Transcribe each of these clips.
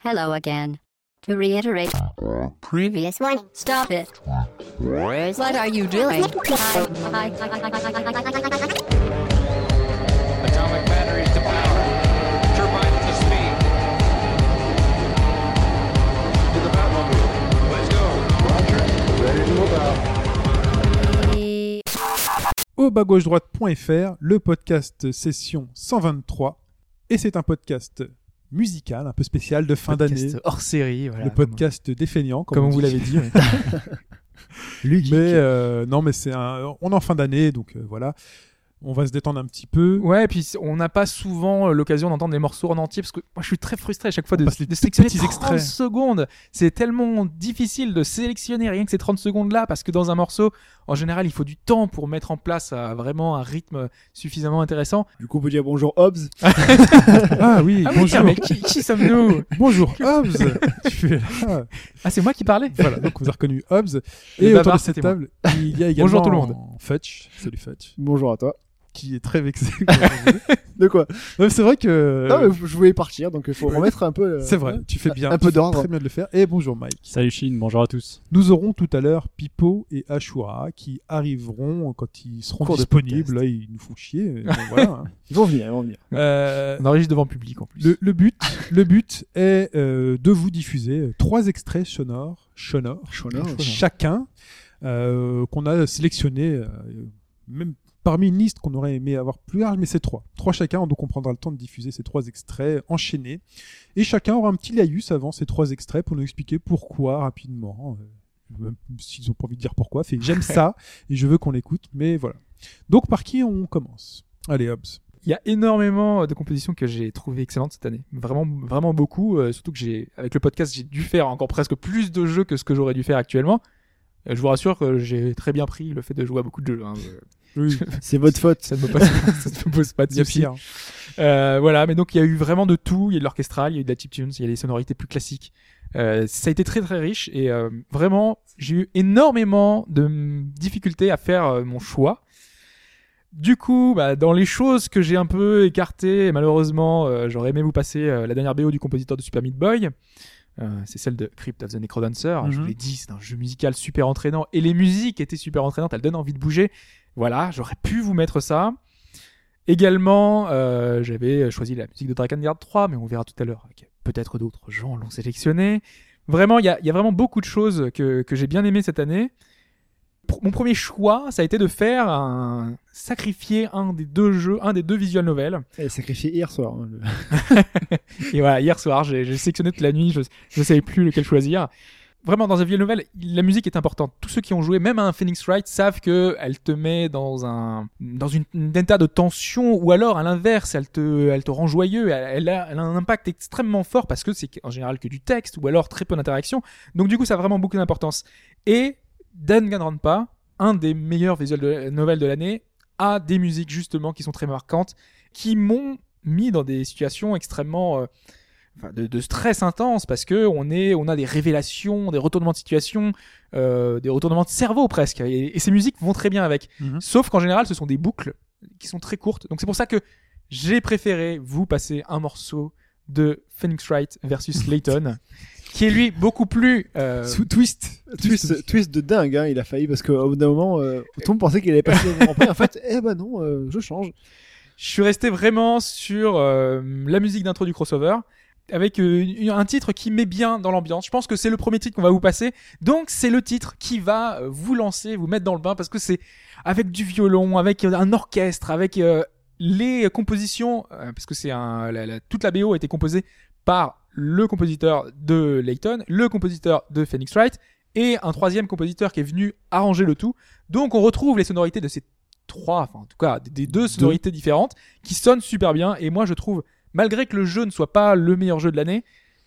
Hello again. To reiterate, previous one, stop it. What are you doing? Atomic batteries to power. Turbines to speed. To the Batmobile. Let's go. au bas gauche droite.fr, le podcast session 123. Et c'est un podcast musical, un peu spécial de fin d'année. Podcast hors série, voilà. le podcast des feignants, comme, Comme, on vous l'avez dit. Mais euh, non, mais c'est un. On est en fin d'année, donc euh, voilà. On va se détendre un petit peu. Ouais, et puis on n'a pas souvent euh, l'occasion d'entendre les morceaux en entier parce que moi je suis très frustré à chaque fois de, de sélectionner petits 30 extraits. secondes. C'est tellement difficile de sélectionner rien que ces 30 secondes là parce que dans un morceau, en général, il faut du temps pour mettre en place euh, vraiment un rythme suffisamment intéressant. Du coup, on peut dire bonjour Hobbs. Ah oui, Ah oui, bonjour. mais qui, qui sommes-nous? Bonjour Hobbs. tu es là. Ah, c'est moi qui parlais? Voilà, donc vous avez reconnu Hobbs. Le Et autour de cette table, il y a également Bonjour tout le monde. Fetch. Salut Fetch. Bonjour à toi. Qui est très vexé. De quoi? Non, c'est vrai que. Non, mais je voulais partir, donc il faut remettre un peu. euh, C'est vrai, tu fais bien. un peu d'ordre. Très bien de le faire. Et bonjour Mike. Salut Chine, bonjour à tous. Nous aurons tout à l'heure Pipo et Ashura qui arriveront quand ils seront Cours disponibles. Là, ils nous font chier. bon, voilà. hein. Ils vont venir, ils vont venir. Euh, On enregistre devant le public en plus. le, le but, le but est euh, de vous diffuser trois extraits sonores, sonores, Sonores. chacun euh, qu'on a sélectionné, euh, même parmi une liste qu'on aurait aimé avoir plus large, mais c'est trois. Trois chacun, donc on prendra le temps de diffuser ces trois extraits enchaînés. Et chacun aura un petit laïus avant ces trois extraits pour nous expliquer pourquoi rapidement. euh, même s'ils ont pas envie de dire pourquoi, fait j'aime ça et je veux qu'on l'écoute, mais voilà. Donc par qui on commence? Allez Hobbs. Il y a énormément de compositions que j'ai trouvées excellentes cette année. Vraiment, vraiment beaucoup. euh, surtout que j'ai, avec le podcast, j'ai dû faire encore presque plus de jeux que ce que j'aurais dû faire actuellement. Euh, je vous rassure que j'ai très bien pris le fait de jouer à beaucoup de jeux. hein. Oui, C'est votre faute. Ça ne me pose, me pas de soucis. Euh, voilà, mais donc il y a eu vraiment de tout. Il y a de l'orchestral, il y a eu de la chiptune, il y a des sonorités plus classiques. Euh, ça a été très très riche et euh, vraiment j'ai eu énormément de mm, difficultés à faire mon choix. Du coup, bah, dans les choses que j'ai un peu écartées, malheureusement, j'aurais aimé vous passer la dernière BO du compositeur de Super Meat Boy. Euh, c'est celle de Crypt of the Necrodancer. Je Mhm. vous l'ai dit, c'est un jeu musical super entraînant et les musiques étaient super entraînantes. Elles donnent envie de bouger. Voilà, j'aurais pu vous mettre ça. Également, euh, j'avais choisi la musique de Drakengard 3, mais on verra tout à l'heure. Peut-être d'autres gens l'ont sélectionné. Vraiment, il y a, il y a vraiment beaucoup de choses que, que j'ai bien aimé cette année. Mon premier choix, ça a été de faire un sacrifier un des deux jeux, un des deux visual novels. Elle est sacrifiée hier soir. hein, le- Et voilà, hier soir, j'ai sélectionné toute la nuit, je ne savais plus lequel choisir. Vraiment, dans un visual novel, la musique est importante. Tous ceux qui ont joué, même à un Phoenix Wright, savent que elle te met dans un, dans une, un état de tension, ou alors à l'inverse, elle te, elle te rend joyeux. Elle, a, elle a un impact extrêmement fort parce que c'est en général que du texte, ou alors très peu d'interaction. Donc du coup, ça a vraiment beaucoup d'importance. Et Danganronpa, un des meilleurs visual de- novels de l'année, a des musiques justement qui sont très marquantes, qui m'ont mis dans des situations extrêmement euh, enfin, de, de stress intense parce que on est on a des révélations des retournements de situation euh, des retournements de cerveau presque et, et ces musiques vont très bien avec Mhm. sauf qu'en général ce sont des boucles qui sont très courtes donc c'est pour ça que j'ai préféré vous passer un morceau de Phoenix Wright versus Layton qui est lui beaucoup plus euh, Sous twist. Twist, twist de dingue, hein, il a failli parce qu'au bout d'un moment, euh, tout le monde pensait qu'il allait passer au Grand. En fait, eh ben non, euh, je change. Je suis resté vraiment sur euh, la musique d'intro du crossover avec euh, un titre qui met bien dans l'ambiance. Je pense que c'est le premier titre qu'on va vous passer. Donc c'est le titre qui va euh, vous lancer, vous mettre dans le bain parce que c'est avec du violon, avec euh, un orchestre, avec euh, les compositions euh, parce que c'est un la- la- toute la BO a été composée par le compositeur de Layton, le compositeur de Phoenix Wright et un troisième compositeur qui est venu arranger le tout. Donc on retrouve les sonorités de ces trois, enfin en tout cas des deux sonorités différentes qui sonnent super bien. Et moi je trouve, malgré que le jeu ne soit pas le meilleur jeu de l'année,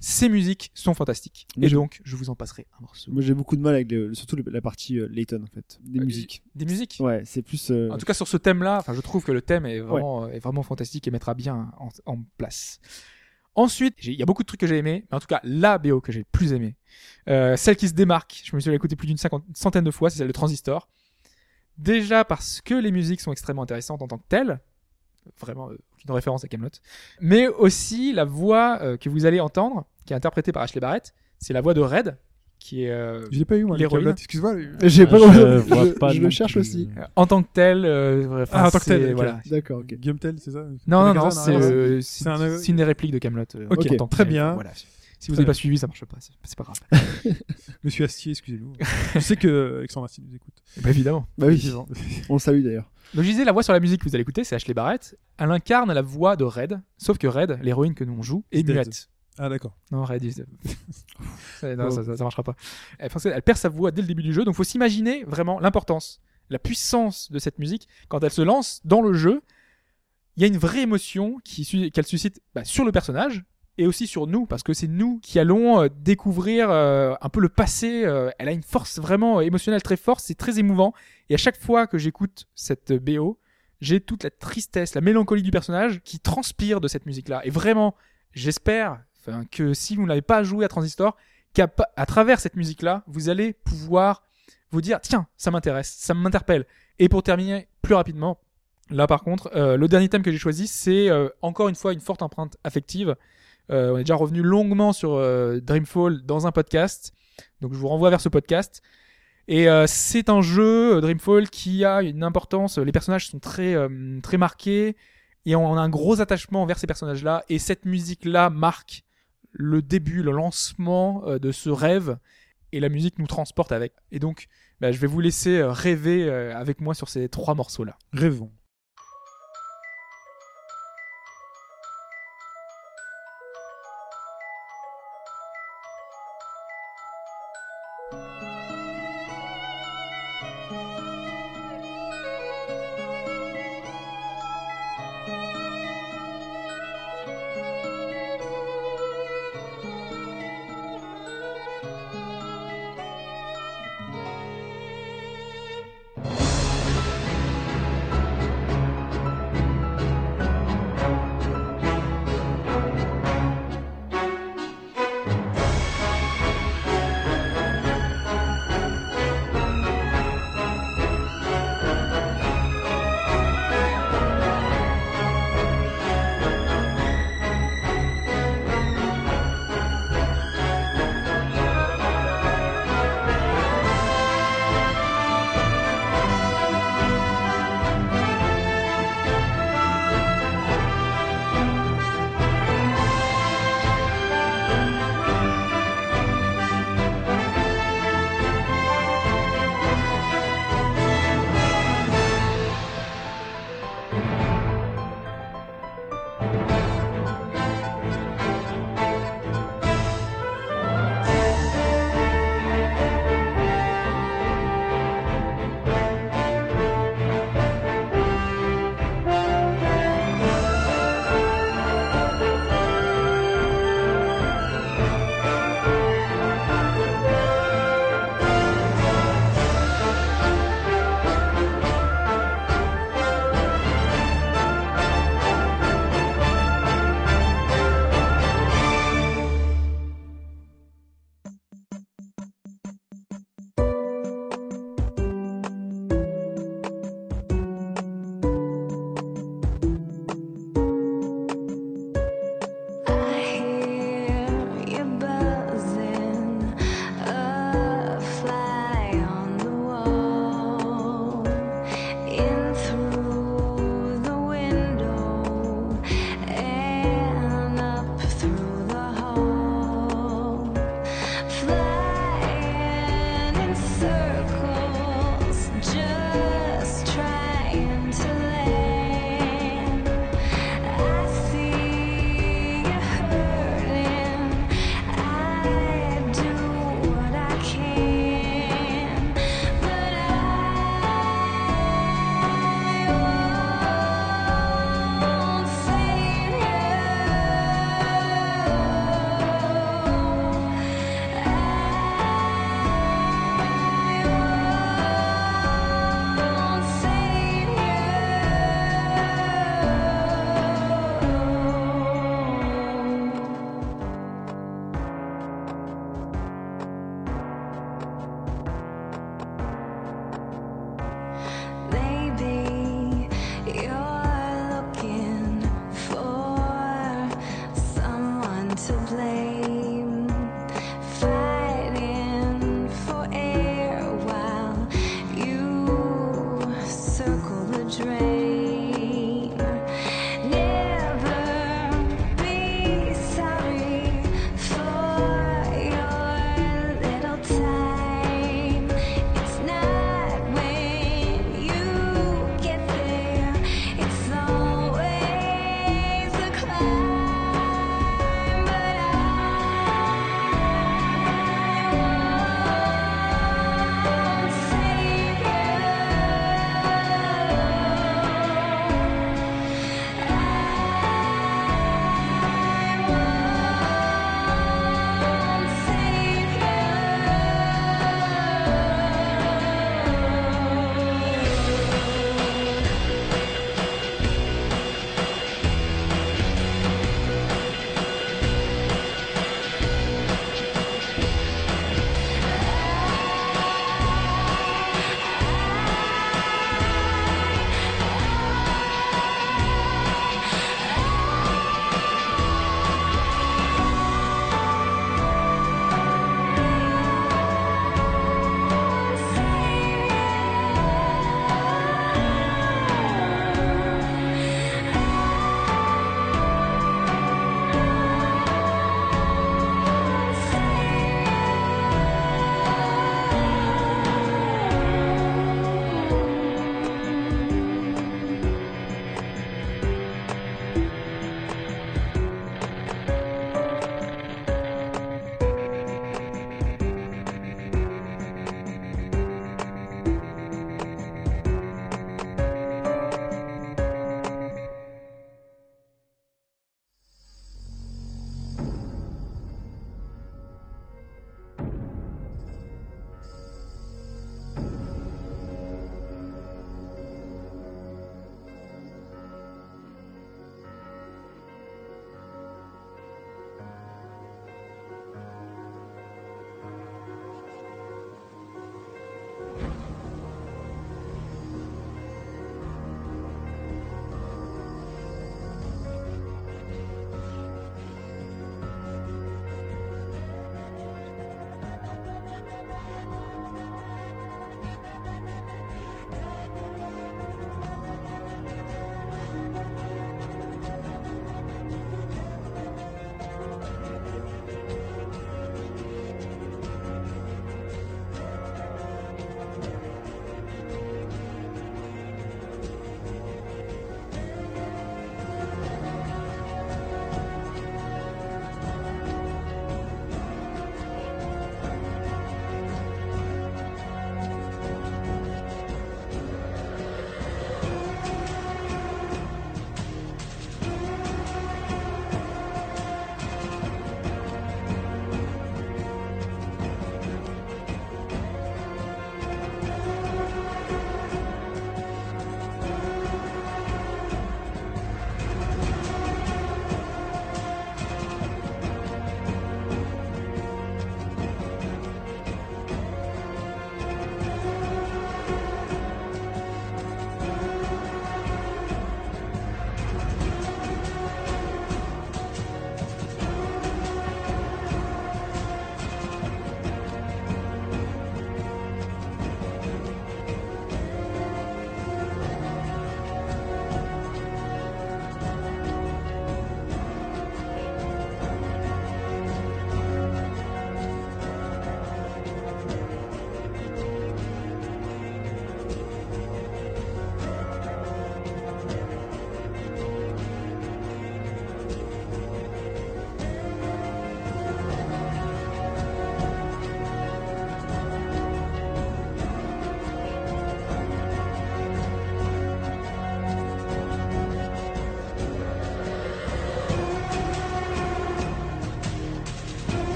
ces musiques sont fantastiques. Et donc je vous en passerai un morceau. Moi, j'ai beaucoup de mal avec le- surtout la partie euh, Layton, en fait, des Euh, musiques. Des musiques. Ouais, c'est plus. euh, En tout cas sur ce thème-là, je trouve que le thème est vraiment, est vraiment fantastique et mettra bien en, en place. Ensuite, il y a beaucoup de trucs que j'ai aimé, mais en tout cas la BO que j'ai le plus aimé, celle qui se démarque, je me suis écouté plus d'une centaine de fois, c'est celle de Transistor. Déjà parce que les musiques sont extrêmement intéressantes en tant que telles, vraiment euh, aucune référence à Camelot, mais aussi la voix euh, que vous allez entendre, qui est interprétée par Ashley Barrett, c'est la voix de Red, qui est euh, Je l'ai pas eu, moi. L'héroïne. Camelot, Excuse-moi. le- J'ai pas Je vois Je, pas je le cherche plus. aussi. en tant que tel. euh, Ah, en tant que tel. Voilà. D'accord, ok. Guillaume Tell, c'est ça? Non, non, non, c'est euh, une des répliques de Camelot. euh, Ok, en tant que très tel. bien. Voilà. Si vous n'avez pas suivi, ça marche pas. c'est- pas grave. Monsieur Astier, excusez-nous. je sais que Alexandre Astier nous écoute. Bah, évidemment. Bah oui, on le salue d'ailleurs. Donc je disais, la voix sur la musique que vous allez écouter, c'est Ashley Barrett. Elle incarne la voix de Red, sauf que Red, l'héroïne que nous on joue, est muette. Ah, d'accord. Non, Red is... ça, non, ça, ça- ça marchera pas. Elle, perd sa voix dès le début du jeu, donc faut s'imaginer vraiment l'importance, la puissance de cette musique quand elle se lance dans le jeu. Il y a une vraie émotion qu'elle suscite bah, sur le personnage et aussi sur nous, parce que c'est nous qui allons euh, découvrir euh, un peu le passé. euh, elle a une force vraiment émotionnelle très forte, c'est très émouvant. Et à chaque fois que j'écoute cette BO, j'ai toute la tristesse, la mélancolie du personnage qui transpire de cette musique-là. Et vraiment, j'espère que si vous n'avez pas joué à Transistor, qu'à travers cette musique-là, vous allez pouvoir vous dire tiens, ça m'intéresse, ça m'interpelle. Et pour terminer plus rapidement, là par contre, le dernier thème que j'ai choisi, c'est encore une fois une forte empreinte affective. Euh, on est déjà revenu longuement sur euh, Dreamfall dans un podcast, donc je vous renvoie vers ce podcast. Et euh, c'est un jeu Dreamfall qui a une importance. Les personnages sont très très marqués et on a un gros attachement vers ces personnages-là. Et cette musique-là marque le début, le lancement de ce rêve et la musique nous transporte avec. Et donc, bah, je vais vous laisser rêver avec moi sur ces trois morceaux-là. Rêvons.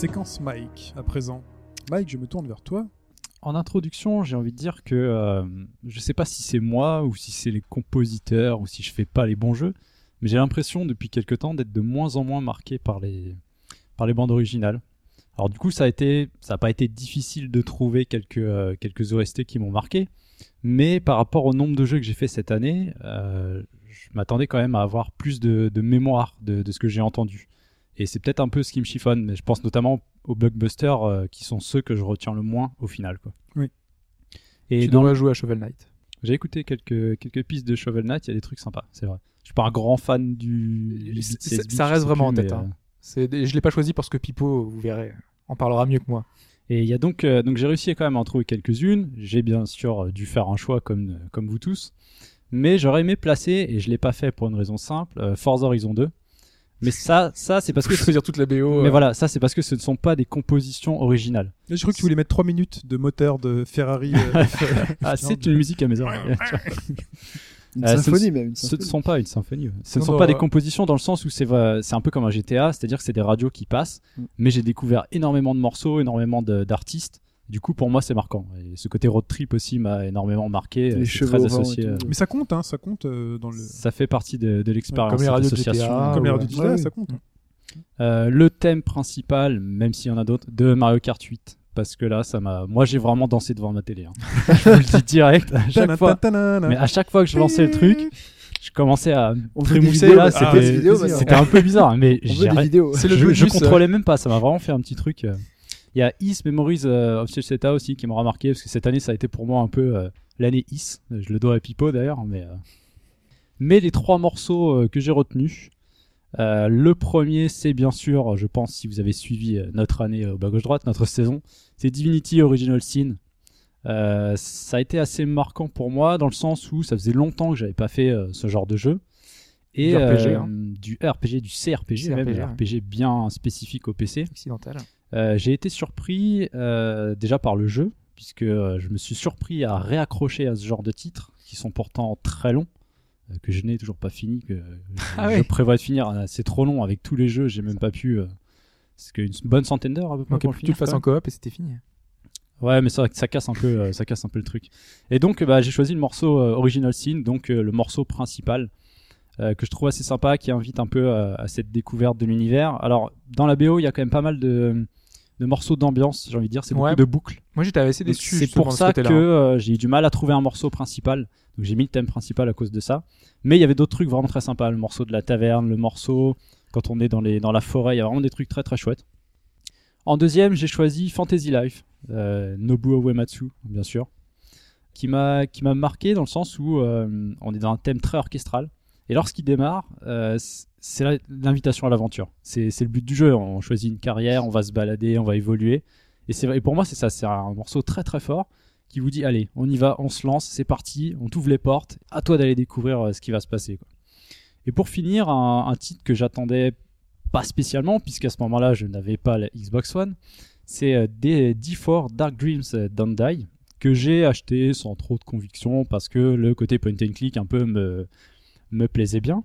Séquence Mike, à présent. Mike, je me tourne vers toi. En introduction, j'ai envie de dire que euh, je sais pas si c'est moi ou si c'est les compositeurs ou si je fais pas les bons jeux, mais j'ai l'impression depuis quelque temps d'être de moins en moins marqué par les par les bandes originales. Alors du coup, ça a été ça a pas été difficile de trouver quelques euh, quelques OST qui m'ont marqué, mais par rapport au nombre de jeux que j'ai fait cette année, euh, je m'attendais quand même à avoir plus de, mémoire de ce que j'ai entendu. Et c'est peut-être un peu ce qui me chiffonne, mais je pense notamment aux blockbusters euh, qui sont ceux que je retiens le moins au final. Quoi. Oui. Et tu dans- devrais jouer à Shovel Knight. j'ai écouté quelques, quelques pistes de Shovel Knight, il y a des trucs sympas, c'est vrai. Je suis pas un grand fan du. du Ça- 16 ça bits, reste vraiment en tête, hein. euh, je l'ai pas choisi parce que Pipo, vous verrez, en parlera mieux que moi. Et il y a donc, euh, donc j'ai réussi quand même à en trouver quelques-unes. J'ai bien sûr euh, dû faire un choix comme, comme vous tous. Mais j'aurais aimé placer, et je l'ai pas fait pour une raison simple, Forza Horizon 2. Mais ça, ça c'est parce que. choisir toute la BO. Mais euh, voilà, ça c'est parce que ce ne sont pas des compositions originales. Je crois que tu voulais mettre 3 minutes de moteur de Ferrari. euh, Ah, c'est une musique à mes oreilles. Une Euh, ce- symphonie même. Une Ce ne sont pas une symphonie. ouais. Ce ne sont non, pas des compositions dans le sens où c'est c'est un peu comme un GTA, c'est-à-dire que c'est des radios qui passent. Mm. Mais j'ai découvert énormément de morceaux, énormément de- d'artistes. Du coup, pour moi, c'est marquant. Et ce côté road trip aussi m'a énormément marqué. Les C'est cheveux très associé. tout. euh, Mais ça compte, hein, ça compte euh, dans le. Ça fait partie de, de l'expérience. Comme les radios. GTA, Comme les radios Ouais, ça compte. Euh, le thème principal, même s'il y en a d'autres, de Mario Kart 8. Parce que là, ça m'a. Moi, j'ai vraiment dansé devant ma télé. hein. je vous le dis direct. À chaque fois. Mais à chaque fois que je lançais le truc, je commençais à On trémousser là. ah, C'était maintenant. c'était un peu bizarre, mais. C'est le je, je euh, contrôlais même pas, ça m'a vraiment fait un petit truc. Il y a Is Memories euh, of Cheta aussi qui m'a remarqué parce que cette année ça a été pour moi un peu euh, l'année Is. Je le dois à Pipo d'ailleurs, mais euh. mais les trois morceaux que j'ai retenus. euh, le premier, c'est bien sûr, je pense, si vous avez suivi notre année au bas gauche droite, notre saison, c'est Divinity Original Sin. Euh, ça a été assez marquant pour moi dans le sens où ça faisait longtemps que j'avais pas fait euh, ce genre de jeu. Et Du RPG, hein. du RPG, du CRPG, même, CRPG, un RPG bien spécifique au PC. Occidental. Euh, j'ai été surpris euh, déjà par le jeu, puisque euh, je me suis surpris à réaccrocher à ce genre de titres, qui sont pourtant très longs, que je n'ai toujours pas fini, que Ah je prévois de finir. C'est trop long avec tous les jeux, j'ai même pas pu. c'est qu'une bonne centaine d'heures à peu près Donc, pour tu le fasses en coop et c'était fini. Ouais, mais que ça casse un peu, ça casse un peu le truc. Et donc, bah, j'ai choisi le morceau euh, Original Scene, donc euh, le morceau principal euh, que je trouve assez sympa, qui invite un peu à cette découverte de l'univers. Alors, dans la BO, il y a quand même pas mal de, de morceaux d'ambiance, j'ai envie de dire, c'est Ouais. beaucoup de boucles. Moi j'étais assez déçu. C'est pour ce ça que euh, j'ai eu du mal à trouver un morceau principal. Donc j'ai mis le thème principal à cause de ça. Mais il y avait d'autres trucs vraiment très sympas. Le morceau de la taverne, le morceau quand on est dans, les, dans la forêt, il y a vraiment des trucs très très chouettes. En deuxième, j'ai choisi Fantasy Life, euh, Nobuo Uematsu, bien sûr, qui m'a qui m'a marqué dans le sens où euh, on est dans un thème très orchestral. Et lorsqu'il démarre, euh, c'est l'invitation à l'aventure. C'est le but du jeu. On choisit une carrière, on va se balader, on va évoluer. Et pour moi, c'est ça. C'est un morceau très très fort qui vous dit allez, on y va, on se lance, c'est parti, on t'ouvre les portes. À toi d'aller découvrir euh, ce qui va se passer. Et pour finir, un, titre que j'attendais pas spécialement, puisqu'à ce moment-là, je n'avais pas la Xbox One, c'est euh, D- D4 Dark Dreams Don't Die, que j'ai acheté sans trop de conviction, parce que le côté point and click un peu me, me plaisait bien.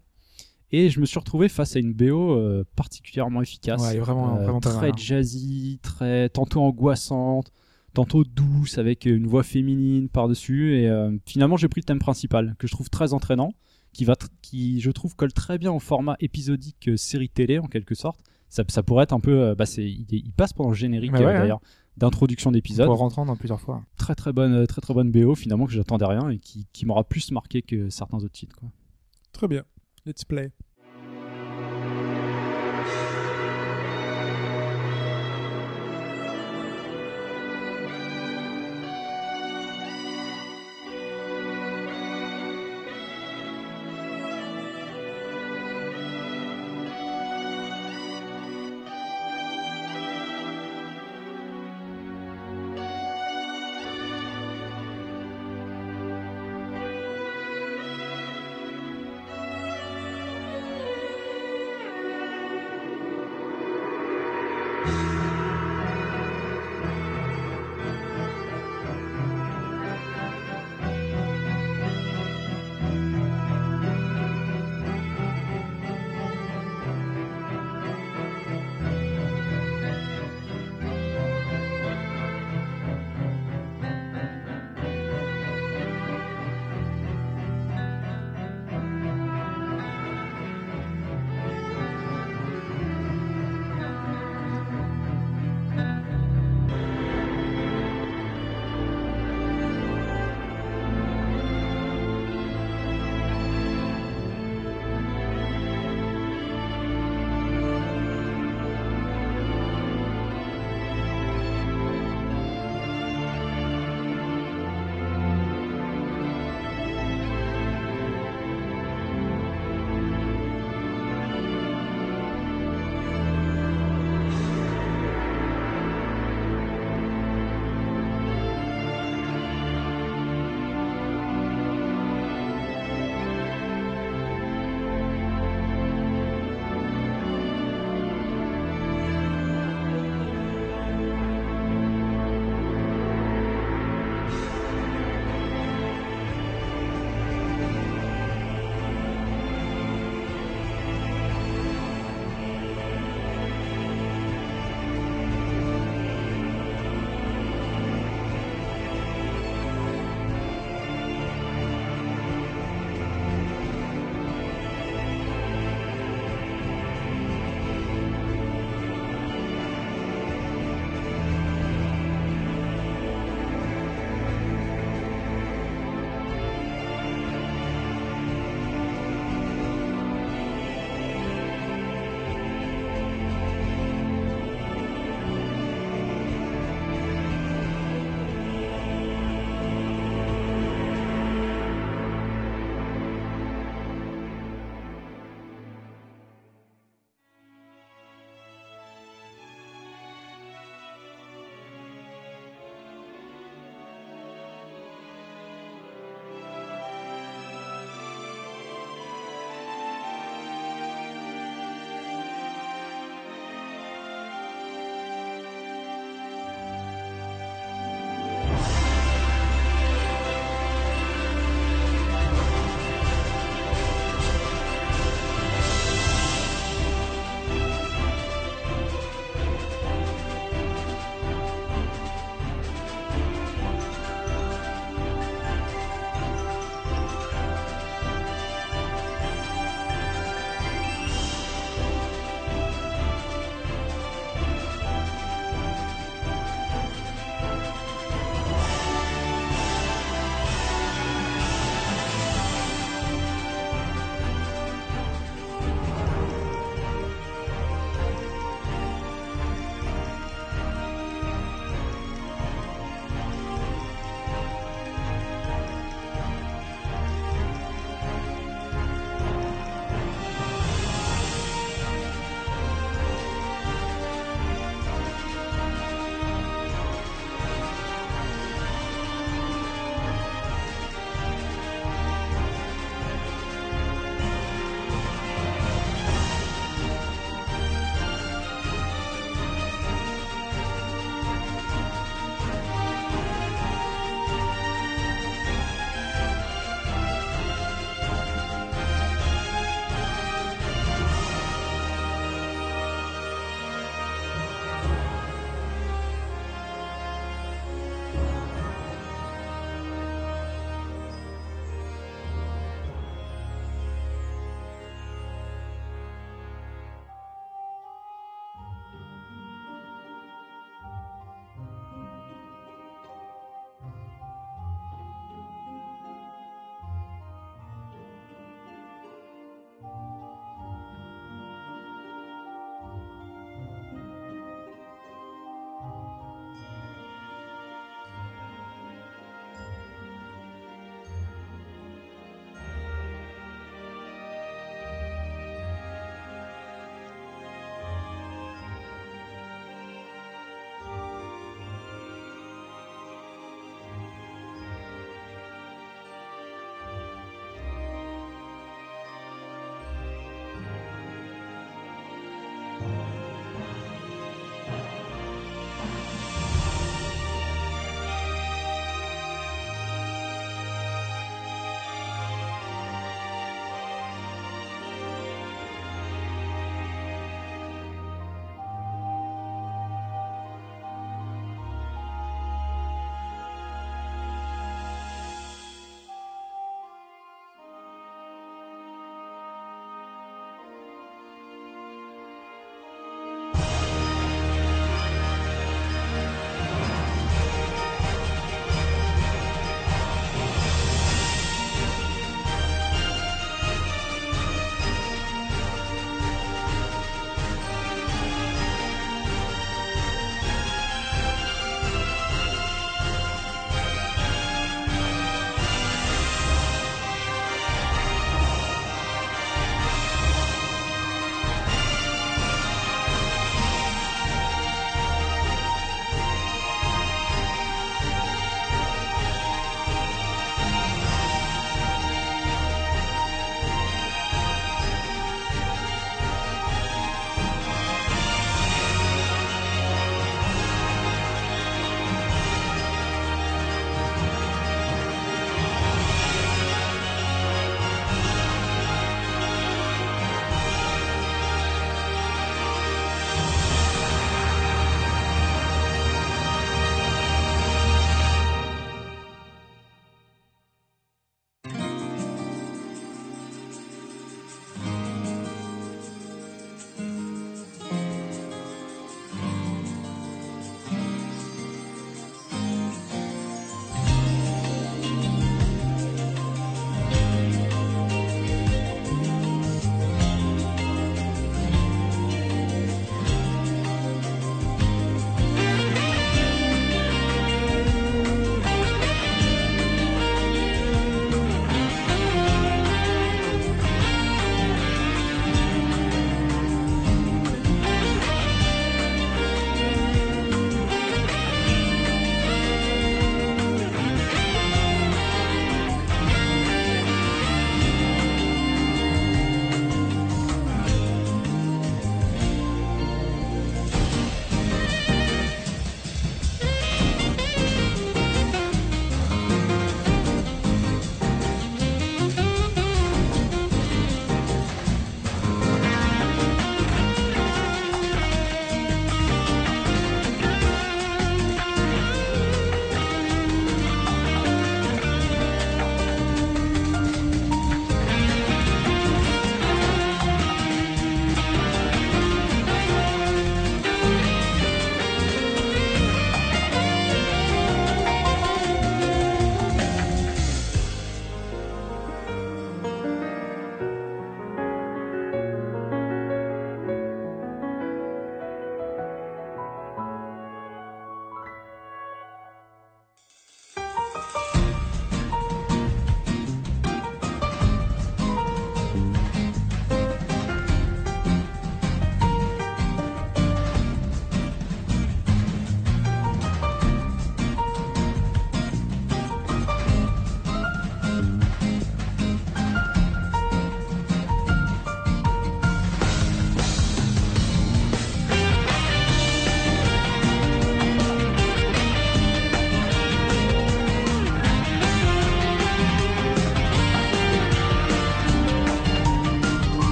Et je me suis retrouvé face à une BO euh, particulièrement efficace. Ouais, vraiment- Euh, vraiment très mal, hein. jazzy, très tantôt angoissante, tantôt douce avec une voix féminine par-dessus. Et euh, finalement, j'ai pris le thème principal que je trouve très entraînant, qui va, qui je trouve colle très bien au format épisodique série télé en quelque sorte. Ça, ça pourrait être un peu, bah, il, il passe pendant le générique ouais, euh, d'ailleurs d'introduction d'épisode. Pour rentrer dans plusieurs fois. Très très bonne, très très bonne BO finalement que j'attendais rien et qui, qui m'aura plus marqué que certains autres titres. Quoi. Très bien. Let's play.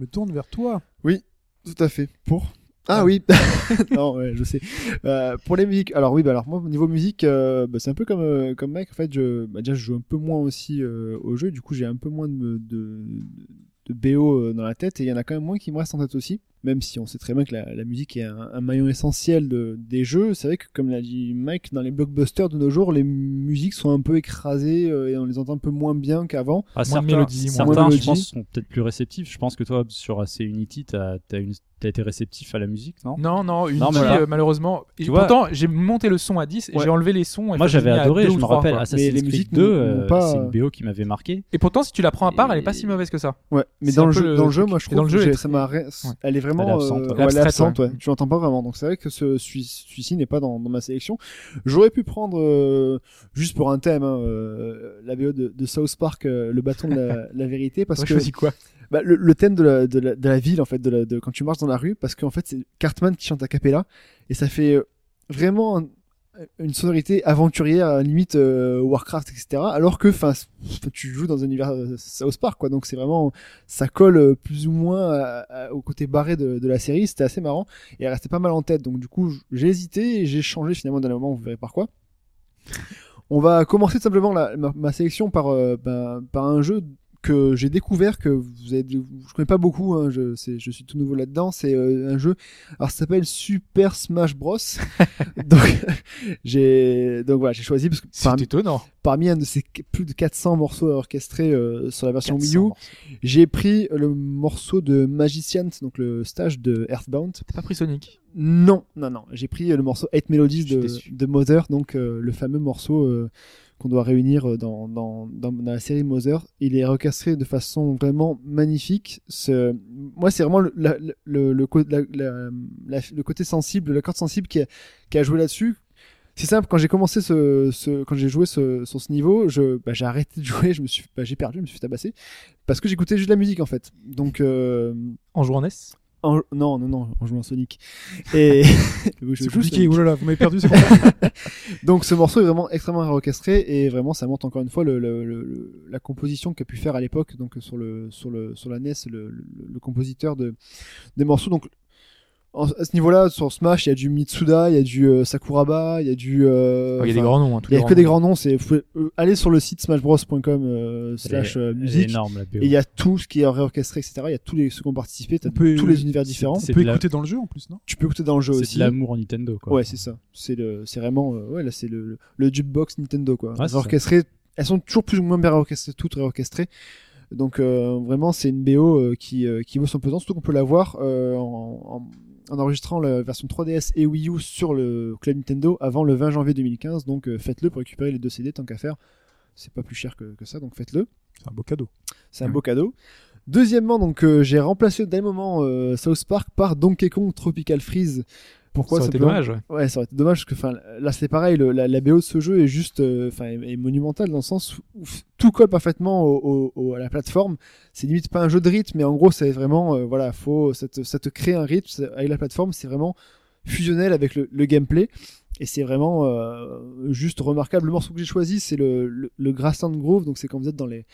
Me tourne vers toi. Tout à fait. Pour ah oui, non, ouais, je sais. Euh, pour les musiques, alors oui, bah alors moi au niveau musique, euh, bah, c'est un peu comme euh, comme Mike. En fait, je, bah, déjà je joue un peu moins aussi au jeu. Du coup, j'ai un peu moins de, de, de BO dans la tête et il y en a quand même moins qui me restent en tête aussi. Même si on sait très bien que la, la musique est un, un maillon essentiel de, des jeux, c'est vrai que comme l'a dit Mike, dans les blockbusters de nos jours, les musiques sont un peu écrasées euh, et on les entend un peu moins bien qu'avant. Ah, certains, mélodie, certains, mélodie. je pense, sont peut-être plus réceptifs. Je pense que toi, sur AC Unity, t'as as, une... t'as été réceptif à la musique, non? Non, non, Unity, Non, mais voilà. euh, malheureusement. Et Tu pourtant, j'ai monté le son à 10 et Ouais. j'ai enlevé les sons. et Moi, j'avais adoré. Je me rappelle quoi. Assassin's Mais les Creed musiques 2, n'ont- euh, pas- c'est une BO qui m'avait marqué. Et pourtant, si tu la prends à part, elle est pas si mauvaise que ça. Ouais, mais dans le, jeu, le dans le jeu, truc. moi je trouve dans le jeu, que elle est vraiment, Elle est absente, euh, ouais. ouais, elle est Abstraite, absente, ouais. ouais. Tu l'entends pas vraiment. Donc c'est vrai que ce celui- celui-ci n'est pas dans, dans ma sélection. J'aurais pu prendre euh, juste pour un thème hein, euh, la BO de, de South Park, euh, le bâton de la, la vérité, parce que choisi quoi? bah, le, le thème de la, de, la, de la ville en fait, de, la, de quand tu marches dans la rue, parce qu'en fait c'est Cartman qui chante a cappella et ça fait vraiment un- une sonorité aventurière, la limite euh, Warcraft, etc. Alors que, enfin, tu joues dans un univers euh, South Park, quoi. Donc c'est vraiment, ça colle euh, plus ou moins au côté barré de, la série. C'était assez marrant et elle restait pas mal en tête. Donc du coup, j'ai hésité et j'ai changé finalement d'un moment. Vous verrez par quoi. On va commencer tout simplement ma, sélection par, euh, ben, par un jeu que j'ai découvert que vous avez, je connais pas beaucoup. Hein, je, je suis tout nouveau là-dedans. C'est euh, un jeu. Alors ça s'appelle Super Smash Bros. donc j'ai donc voilà, j'ai choisi parce que C'est parmi, étonnant. parmi un de ces plus de 400 morceaux orchestrés euh, sur la version Wii 400 U, j'ai pris le morceau de Magicians, donc le stage de Earthbound. T'as pas pris Sonic? Non, non, non. J'ai pris le morceau 8 Melodies de, de Mother, donc euh, le fameux morceau euh, qu'on doit réunir dans, dans, dans, dans la série Mother. Il est orchestré de façon vraiment magnifique. Moi, c'est vraiment le, le, côté sensible, la corde sensible qui a, joué là-dessus. C'est simple, quand j'ai commencé ce, quand j'ai joué ce, sur ce niveau, je, bah, j'ai arrêté de jouer, je me suis, bah, j'ai perdu, je me suis fait tabasser parce que j'écoutais juste de la musique en fait. Donc, euh, en jouant NES en- non, non, non, en jouant Sonic. Et C'est compliqué. Là, vous m'avez perdu. Donc ce morceau est vraiment extrêmement orchestré et vraiment ça montre encore une fois le, le- le- la composition qu'a pu faire à l'époque donc sur le sur le sur la NES le, le- le compositeur de des morceaux donc en- à ce niveau-là sur Smash il y a du Mitsuda il y a du euh, Sakuraba il y a du euh, Il y a des grands noms. hein, il y a que des grands noms c'est euh, aller sur le site smashbros.com euh, slash musique énorme la BO. et il y a tout ce qui est réorchestré etc il y a tous les ceux qui ont participé t'as On peut- tous les univers différents C'est de la- écouter dans le jeu en plus, non? Tu peux écouter dans le jeu C'est aussi de l'amour en Nintendo, quoi. Ouais, c'est ça. C'est le, c'est vraiment, euh, ouais, là, c'est le, le jukebox Nintendo, quoi. Ouais, c'est Orchestré, elles sont toujours plus ou moins bien réorchestrées, toutes réorchestrées. Donc, euh, vraiment, c'est une BO euh, qui, euh, qui vaut son pesant, surtout qu'on peut la voir euh, en, en, en enregistrant la version 3DS et Wii U sur le Club Nintendo avant le 20 janvier 2015. Donc, euh, faites-le pour récupérer les deux CD, tant qu'à faire. C'est pas plus cher que, que ça, donc faites-le. C'est un beau cadeau. C'est un beau cadeau. Deuxièmement, donc euh, j'ai remplacé d'un moment euh, South Park par Donkey Kong Tropical Freeze. Pourquoi Ça aurait été dommage. ouais. Ouais, ça aurait été dommage parce que enfin là c'est pareil, le- la, la BO de ce jeu est juste euh, enfin est, est monumentale dans le sens où tout colle parfaitement au, au- au- à la plateforme. C'est limite pas un jeu de rythme, mais en gros c'est vraiment euh, voilà, faut ça te, ça te crée un rythme avec la plateforme, c'est vraiment fusionnel avec le, le gameplay. Et c'est vraiment euh, juste remarquable. Le morceau que j'ai choisi, c'est le, le, le Grassland Groove. Donc c'est quand vous êtes dans les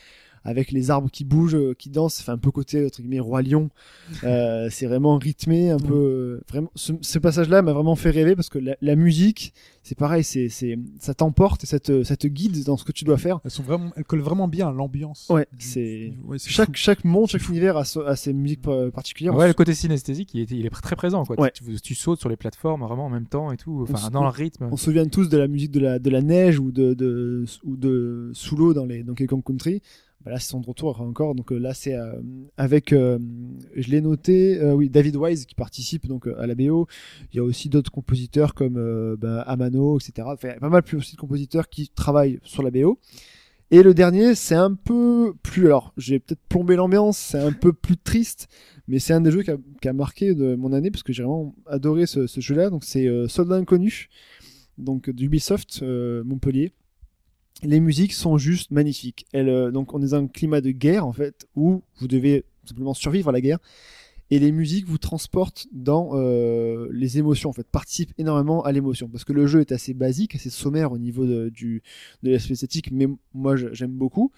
avec les arbres qui bougent, euh, qui dansent, enfin un peu côté entre guillemets roi lion. Euh, c'est vraiment rythmé, un peu euh, vraiment. Ce, ce passage-là m'a vraiment fait rêver parce que la, la musique, c'est pareil, c'est c'est ça t'emporte, et ça te ça te guide dans ce que tu dois faire. Elles sont vraiment, elles collent vraiment bien à l'ambiance. Ouais, c'est- ouais, Chaque fou. chaque monde, chaque univers a, so- a ses musiques particulières. Ouais, le côté synesthésique, il, était, il est très présent. Quoi. Ouais. Tu, tu sautes sur les plateformes vraiment en même temps et tout. On Enfin, dans le rythme. On se souvient tous de la musique de la, de la neige ou de, de, ou de sous l'eau dans les Donkey Kong Country. Bah là, c'est son retour encore. Donc euh, là, c'est euh, avec, euh, je l'ai noté, oui, David Wise qui participe donc à la BO. Il y a aussi d'autres compositeurs comme bah, Amano, etc. Enfin, il y a pas mal plus aussi de compositeurs qui travaillent sur la BO. Et le dernier, c'est un peu plus. Alors, j'ai peut-être plombé l'ambiance, c'est un peu plus triste, mais c'est un des jeux qui a, marqué de mon année parce que j'ai vraiment adoré ce, ce jeu-là. Donc, c'est Soldat Inconnu, donc d'Ubisoft Montpellier. Les musiques sont juste magnifiques. Euh, donc, on est dans un climat de guerre en fait où vous devez simplement survivre à la guerre. Et les musiques vous transportent dans euh, les émotions, en fait, participent énormément à l'émotion. Parce que le jeu est assez basique, assez sommaire au niveau de, du, l'aspect esthétique, mais moi j'aime beaucoup.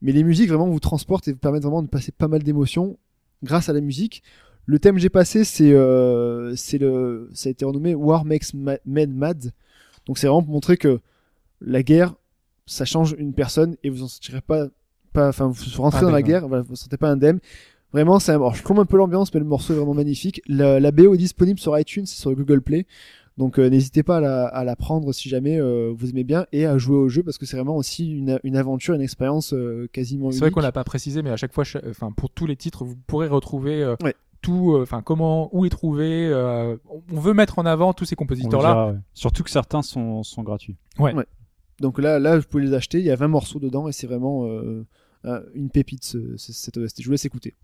Mais les musiques vraiment vous transportent et vous permettent vraiment de passer pas mal d'émotions grâce à la musique. Le thème que j'ai passé, c'est euh, c'est le, ça a été renommé War Makes Ma- Men Mad. Donc c'est vraiment pour montrer que la guerre, ça change une personne et vous en sentirez pas, pas, enfin vous rentrez dans la guerre, voilà, vous ne sentez pas indemne. Vraiment, c'est alors, je plombe un peu l'ambiance, mais le morceau est vraiment magnifique. La, la BO est disponible sur iTunes et sur Google Play. Donc euh, n'hésitez pas à la, à la prendre si jamais euh, vous aimez bien et à jouer au jeu parce que c'est vraiment aussi une, une aventure, une expérience euh, quasiment C'est vrai qu'on l'a pas précisé, mais à chaque fois, enfin pour tous les titres, vous pourrez retrouver euh, Ouais. tout, euh, enfin comment, où est trouvé. euh, on- veut mettre en avant tous ces compositeurs-là. ouais. Surtout que certains sont, sont gratuits. Donc là, là, vous pouvez les acheter. Il y a 20 morceaux dedans et c'est vraiment euh, euh, une pépite ce- ce- cette OST. Je vous laisse écouter.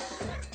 Yeah.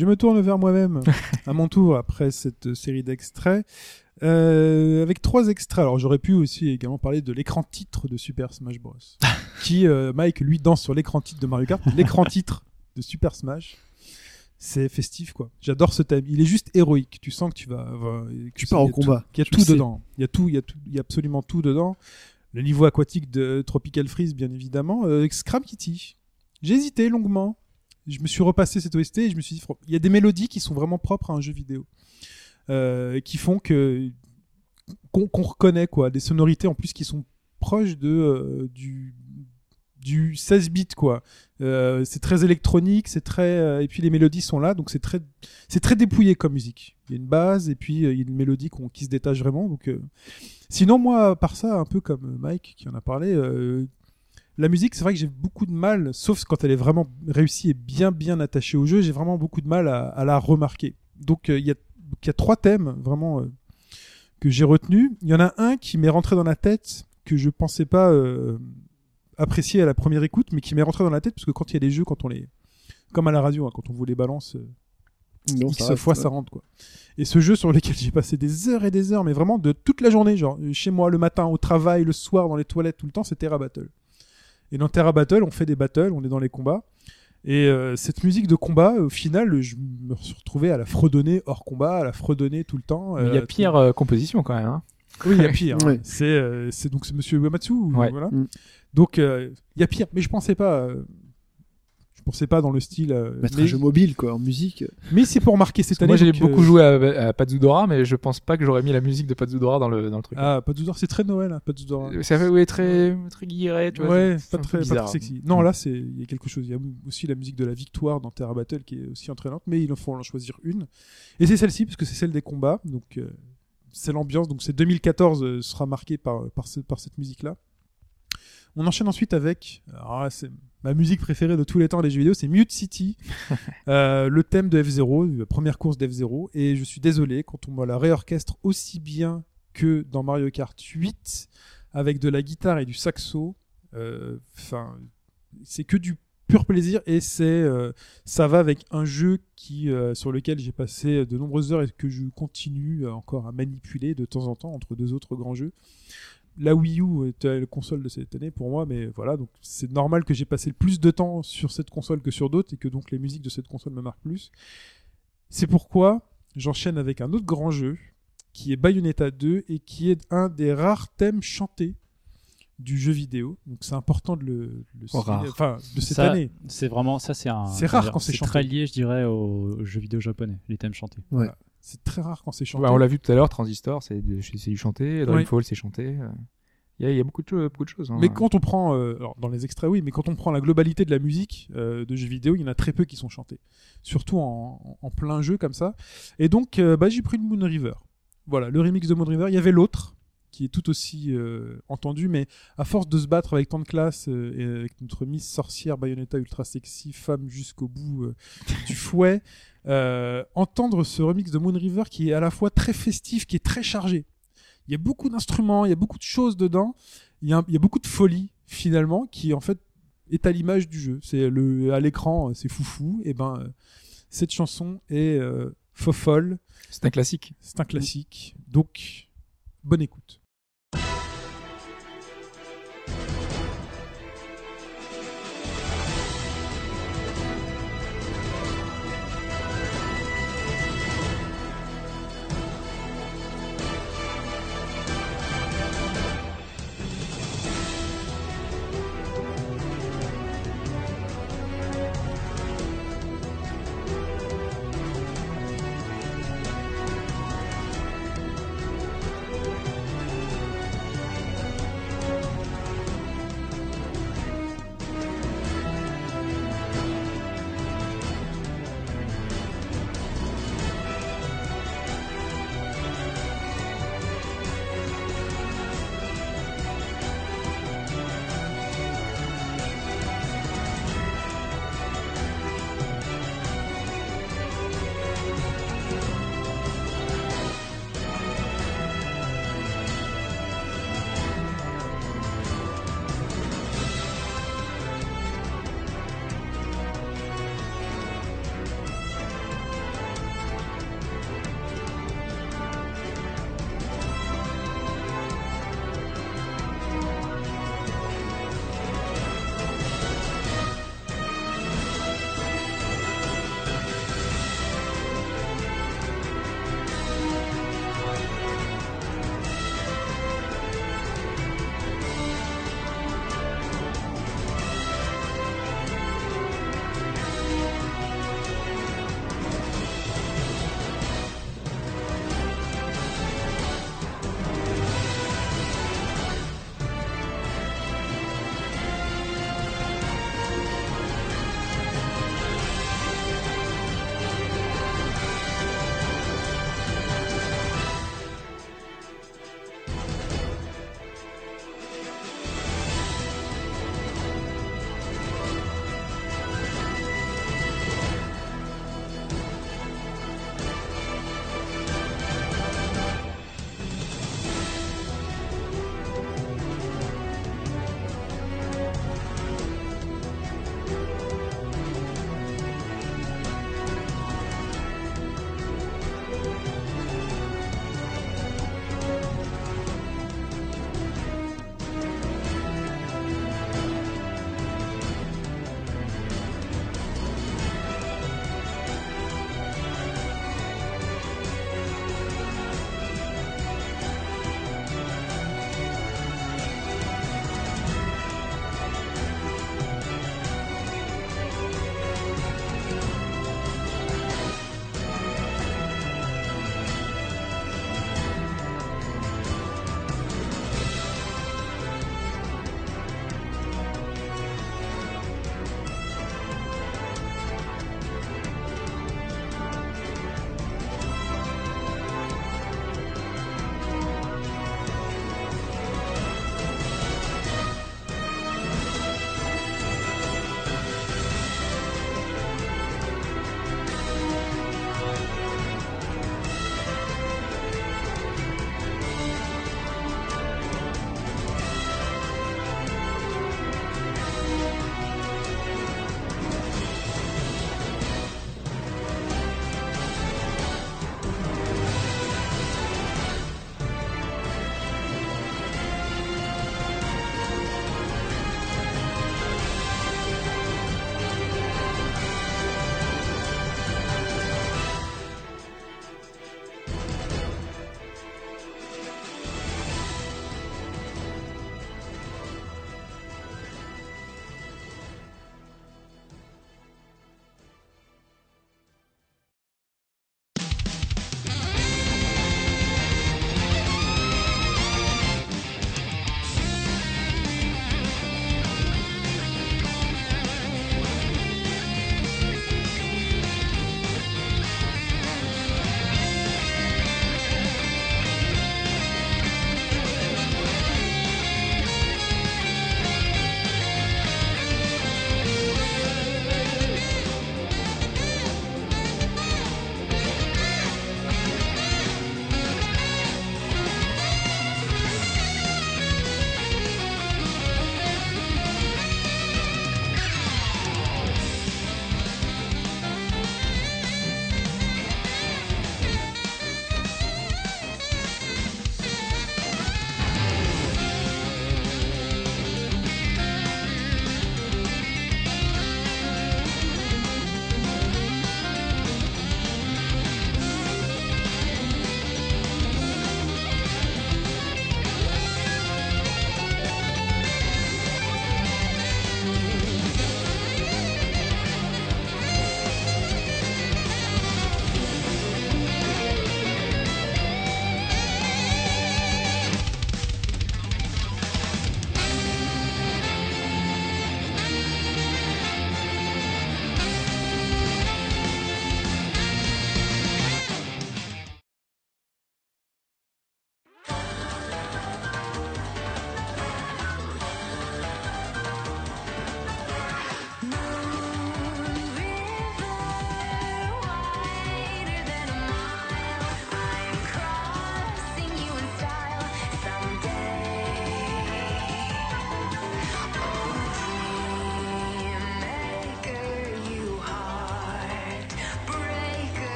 Je me tourne vers moi-même à mon tour après cette série d'extraits. Euh, avec trois extraits. Alors j'aurais pu aussi également parler de l'écran titre de Super Smash Bros. qui, euh, Mike, lui, danse sur l'écran titre de Mario Kart. L'écran titre de Super Smash. C'est festif, quoi. J'adore ce thème. Il est juste héroïque. Tu sens que tu vas. va- que Tu pars il au y a tout- combat. Il y a tout dedans. Il y a tout, il y a tout, il y a absolument tout dedans. Le niveau aquatique de Tropical Freeze, bien évidemment. Euh, Scram Kitty. J'ai hésité longuement. Je me suis repassé cette OST et je me suis dit, il y a des mélodies qui sont vraiment propres à un jeu vidéo. Euh, qui font que qu'on reconnaît quoi des sonorités en plus qui sont proches de euh, du du 16 bits quoi Euh, c'est très électronique c'est très euh, et puis les mélodies sont là donc c'est très c'est très dépouillé comme musique il y a une base et puis il y a une mélodie qui se détache vraiment donc sinon moi par ça un peu comme Mike qui en a parlé la musique c'est vrai que j'ai beaucoup de mal sauf quand elle est vraiment réussie et bien bien attachée au jeu j'ai vraiment beaucoup de mal à, à la remarquer donc euh, il y a il y a trois thèmes vraiment euh, que j'ai retenu. Il y en a un qui m'est rentré dans la tête que je pensais pas euh, apprécier à la première écoute, mais qui m'est rentré dans la tête parce que quand il y a des jeux, quand on les, comme à la radio, hein, quand on vous les balance, Non, X ça fois ouais. ça rentre quoi. Et ce jeu sur lequel j'ai passé des heures et des heures, mais vraiment de toute la journée, genre chez moi, le matin, au travail, le soir, dans les toilettes, tout le temps, c'est Terra Battle. Et dans Terra Battle, on fait des battles, on est dans les combats. Et euh, cette musique de combat, au final, je me suis retrouvé à la fredonner hors combat, à la fredonner tout le temps. Il y a euh, pire euh, composition quand même. Hein. oui, il y a pire. hein. C'est euh, donc c'est Monsieur Uematsu. Ouais. Voilà. Mm. Donc euh, il y a pire, mais je pensais pas. Euh, je pensais pas dans le style. euh, Mettre mais un jeu mobile, quoi, en musique. mais c'est pour marquer cette année. moi j'ai beaucoup euh, joué à, à Pazudora, mais je pense pas que j'aurais mis la musique de Pazudora dans le, dans le truc. Ah, pas c'est très Noël, hein, pas Ça fait oui, très, très guilleré, tu vois. Ouais, pas très, pas très sexy. Non, là, c'est il y a quelque chose. Il y a aussi la musique de la victoire dans Terra Battle qui est aussi entraînante, mais il faut en choisir une. Et c'est celle-ci parce que c'est celle des combats, donc euh, c'est l'ambiance. Donc c'est 2014 euh, sera marqué par par, ce- par cette musique-là. On enchaîne ensuite avec, c'est ma musique préférée de tous les temps des jeux vidéo, c'est Mute City, Euh, le thème de F0, la première course d'F0. Et je suis désolé quand on me la réorchestre aussi bien que dans Mario Kart 8 avec de la guitare et du saxo. euh, c'est que du pur plaisir et c'est euh, ça va avec un jeu qui sur lequel j'ai passé de nombreuses heures et que je continue encore à manipuler de temps en temps entre deux autres grands jeux. La Wii U était la console de cette année pour moi, mais voilà, donc c'est normal que j'ai passé le plus de temps sur cette console que sur d'autres et que donc les musiques de cette console me marquent plus. C'est pourquoi j'enchaîne avec un autre grand jeu qui est Bayonetta 2 et qui est un des rares thèmes chantés du jeu vidéo. Donc c'est important de le, le Oh, rare. enfin de cette Ça, année. C'est vraiment ça, c'est un. C'est rare quand c'est chanté. très lié, je dirais, aux jeux vidéo japonais, les thèmes chantés. C'est très rare quand c'est chanté. Bah, on l'a vu tout à l'heure, Transistor, c'est du, chanté, Oui. Dreamfall, c'est chanté. euh. Il y, a, il y a beaucoup de, choses- beaucoup de choses. hein. Mais quand on prend, euh, alors dans les extraits oui, mais quand on prend la globalité de la musique euh, de jeux vidéo, il y en a très peu qui sont chantés, surtout en, en plein jeu comme ça. Et donc, euh, bah, j'ai pris le Moon River. Voilà, le remix de Moon River. Il y avait l'autre qui est tout aussi euh, entendu, mais à force de se battre avec tant de classe euh, et avec notre Miss Sorcière Bayonetta ultra sexy, femme jusqu'au bout euh, du fouet, entendre ce remix de Moon River qui est à la fois très festif, qui est très chargé. Il y a beaucoup d'instruments, il y a beaucoup de choses dedans, il y a, il y a beaucoup de folie finalement qui en fait est à l'image du jeu. C'est le à l'écran, c'est foufou. Et ben euh, cette chanson est fofolle, C'est un classique. c'est un classique. Donc bonne écoute.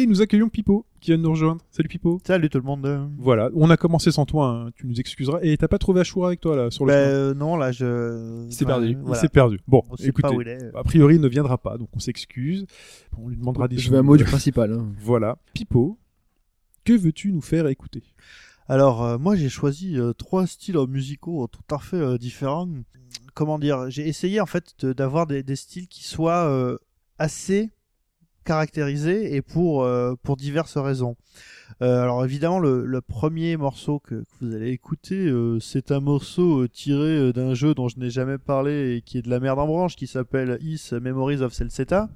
Et nous accueillons Pipo qui vient de nous rejoindre. Salut Pipo. Salut tout le monde. Voilà, on a commencé sans toi, hein, tu nous excuseras. Et t'as pas trouvé Ashura avec toi là sur le Bah, chemin euh, non, là, je. Ouais, perdu. Voilà. s'est perdu. Bon, On sait écoutez, pas où il est. a priori il ne viendra pas, donc on s'excuse. On lui demandera des Je veux un mot du principal. hein. Voilà. Pipo, que veux-tu nous faire écouter? Alors, euh, moi, j'ai choisi euh, trois styles musicaux tout à fait euh, différents. Comment dire? J'ai essayé, en fait, de- d'avoir des, des styles qui soient euh, assez caractérisés et pour, euh, diverses raisons. Euh, alors, évidemment, le, premier morceau que, vous allez écouter, euh, c'est un morceau tiré d'un jeu dont je n'ai jamais parlé et qui est de la merde en branche, qui s'appelle Is Memories of Celceta,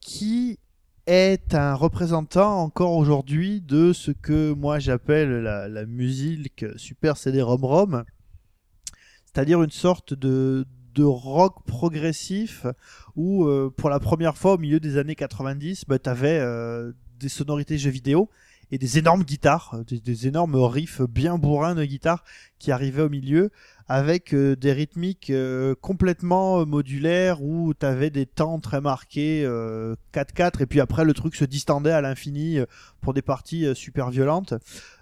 qui est un représentant encore aujourd'hui de ce que moi j'appelle la, la musique super CD rom-rom, c'est-à-dire une sorte de, de rock progressif où euh, pour la première fois au milieu des années 90, bah, tu avais des sonorités jeux vidéo et des énormes guitares, euh, des, énormes riffs bien bourrins de guitare qui arrivaient au milieu avec euh, des rythmiques complètement modulaires où tu avais des temps très marqués euh, 4-4 et puis après le truc se distendait à l'infini pour des parties super violentes.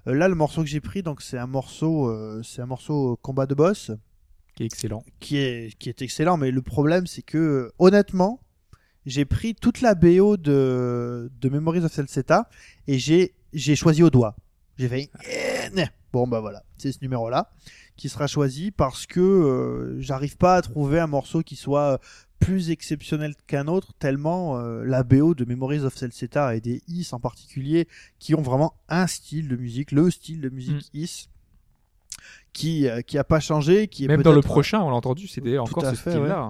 Là le morceau que j'ai pris donc c'est un morceau c'est un morceau combat de boss Qui est excellent. qui est qui est excellent mais le problème c'est que honnêtement j'ai pris toute la BO de de Memories of Celceta et j'ai j'ai choisi au doigt. J'ai fait bon bah voilà, c'est ce numéro là qui sera choisi parce que euh, j'arrive pas à trouver un morceau qui soit plus exceptionnel qu'un autre tellement euh, la BO de Memories of Celceta et des Is en particulier qui ont vraiment un style de musique, le style de musique Is qui euh, qui a pas changé, qui est Même dans le prochain, on l'a entendu, c'était encore ce style-là. hein.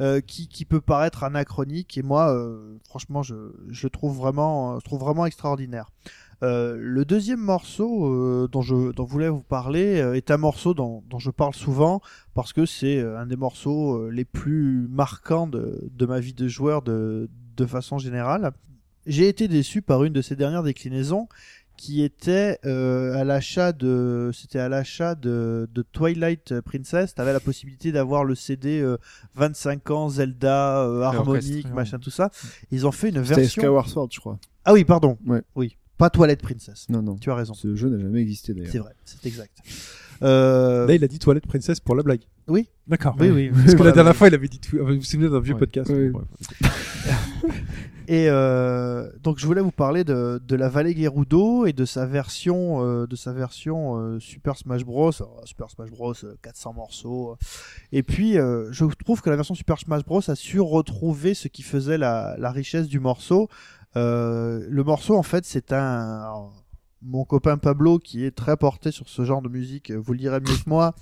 euh, qui, qui peut paraître anachronique et moi euh, franchement je, je trouve vraiment je trouve vraiment extraordinaire. Euh, le deuxième morceau dont je dont voulais vous parler est un morceau dont, dont je parle souvent parce que c'est un des morceaux les plus marquants de, de ma vie de joueur de, de façon générale. J'ai été déçu par une de ces dernières déclinaisons qui était euh, à l'achat de c'était à l'achat de, de Twilight Princess t'avais la possibilité d'avoir le CD euh, 25 ans Zelda euh, harmonique machin tout ça ils ont fait une C'était version Skyward Sword, je crois. ah oui pardon Ouais. oui pas Twilight Princess Non, non. tu as raison Ce jeu n'a jamais existé d'ailleurs. c'est vrai c'est exact euh, Là, il a dit toilette princesse pour la blague. Oui. D'accord. Oui, oui. Parce que la dernière fois, il avait dit tout. Vous vous souvenez d'un vieux Ouais. podcast. Bref. Et euh, donc je voulais vous parler de, de la vallée Gerudo et de sa version euh, de sa version euh, Super Smash Bros. Super Smash Bros. euh, 400 morceaux. Et puis je trouve que la version Super Smash Bros. a su retrouver ce qui faisait la, la richesse du morceau. Le morceau en fait c'est un alors, mon copain Pablo qui est très porté sur ce genre de musique, euh, vous le direz mieux que moi.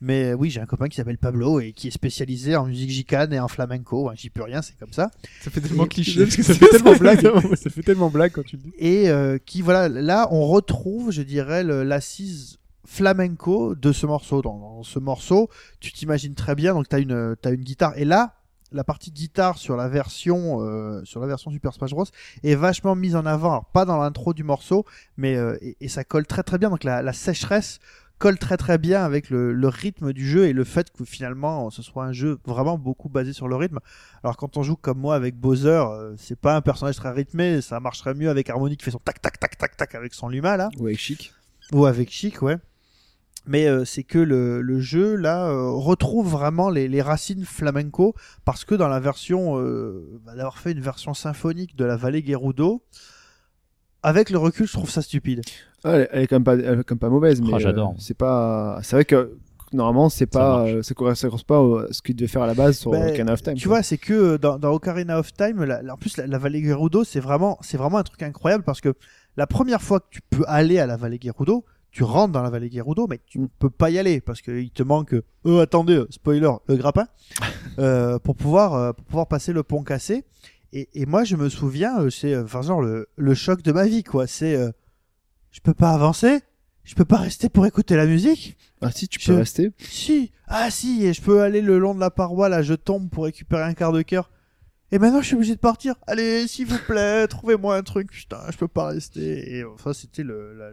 Mais euh, oui, j'ai un copain qui s'appelle Pablo et qui est spécialisé en musique gicane et en flamenco. Ouais, J'y peux rien, c'est comme ça. Ça fait tellement Et- cliché. Parce que ça fait tellement blague. ça fait tellement blague quand tu le dis. et euh, qui voilà là on retrouve je dirais l'assise flamenco de ce morceau dans, dans ce morceau tu t'imagines très bien donc tu as une t'as une guitare et là la partie guitare sur la version euh, sur la version Super Smash Bros. est vachement mise en avant. Alors pas dans l'intro du morceau mais euh, et, et ça colle très très bien. Donc la, la sécheresse colle très très bien avec le, le rythme du jeu et le fait que finalement ce soit un jeu vraiment beaucoup basé sur le rythme. Alors quand on joue comme moi avec Bowser, euh, c'est pas un personnage très rythmé, ça marcherait mieux avec Harmony qui fait son tac tac tac tac tac avec son Luma là, Ou avec Chic. ou avec Chic, ouais. Mais euh, c'est que le, le jeu là euh, retrouve vraiment les, les racines flamenco parce que dans la version, euh, bah, d'avoir fait une version symphonique de la vallée Gerudo, avec le recul, je trouve ça stupide. Ah, elle, elle est quand même pas, elle est quand même pas mauvaise, mais j'adore. euh, c'est pas. C'est vrai que normalement, c'est pas, euh, ça correspond pas au- à ce qu'il devait faire à la base sur Ben, Ocarina of Time. Tu quoi. vois, c'est que dans, dans Ocarina of Time, la- la- en plus, la, la vallée Gerudo, c'est vraiment, c'est vraiment un truc incroyable parce que la première fois que tu peux aller à la vallée Gerudo, tu rentres dans la vallée Gerudo, mais tu ne peux pas y aller parce qu'il te manque, euh, attendez, euh, spoiler, le grappin, euh, pour pouvoir, euh, pour pouvoir passer le pont cassé. Et, et moi, je me souviens, euh, c'est, euh, enfin, genre le, le choc de ma vie, quoi. C'est, euh, je peux pas avancer, je peux pas rester pour écouter la musique. Ah si, tu je- peux rester. Si, ah si, et je peux aller le long de la paroi, là, je tombe pour récupérer un quart de cœur. Et maintenant, je suis obligé de partir. Allez, s'il vous plaît, trouvez-moi un truc. Putain, je peux pas rester. Et enfin, c'était le, la,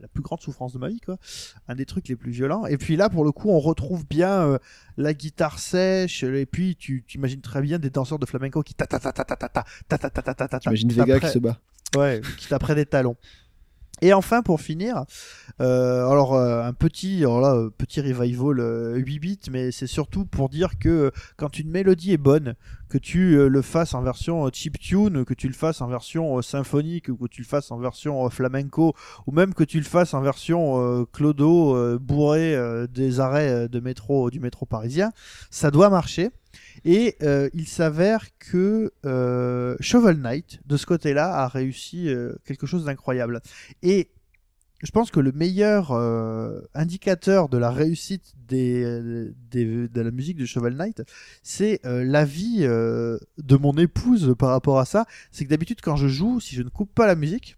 la, plus grande souffrance de ma vie, quoi. Un des trucs les plus violents. Et puis là, pour le coup, on retrouve bien euh, la guitare sèche. Et puis, tu imagines très bien des danseurs de flamenco qui. Et enfin, pour finir, euh, alors euh, un petit, alors là, euh, petit revival euh, 8 bits, mais c'est surtout pour dire que quand une mélodie est bonne, que tu le fasses en version euh, chiptune, que tu le fasses en version symphonique, que tu le fasses en version flamenco, ou même que tu le fasses en version clodo bourré des arrêts de métro du métro parisien, ça doit marcher. Et euh, il s'avère que euh, Shovel Knight, de ce côté-là, a réussi euh, quelque chose d'incroyable. Et je pense que le meilleur euh, indicateur de la réussite des, de la musique de Shovel Knight, c'est l'avis de mon épouse par rapport à ça. C'est que d'habitude, quand je joue, si je ne coupe pas la musique,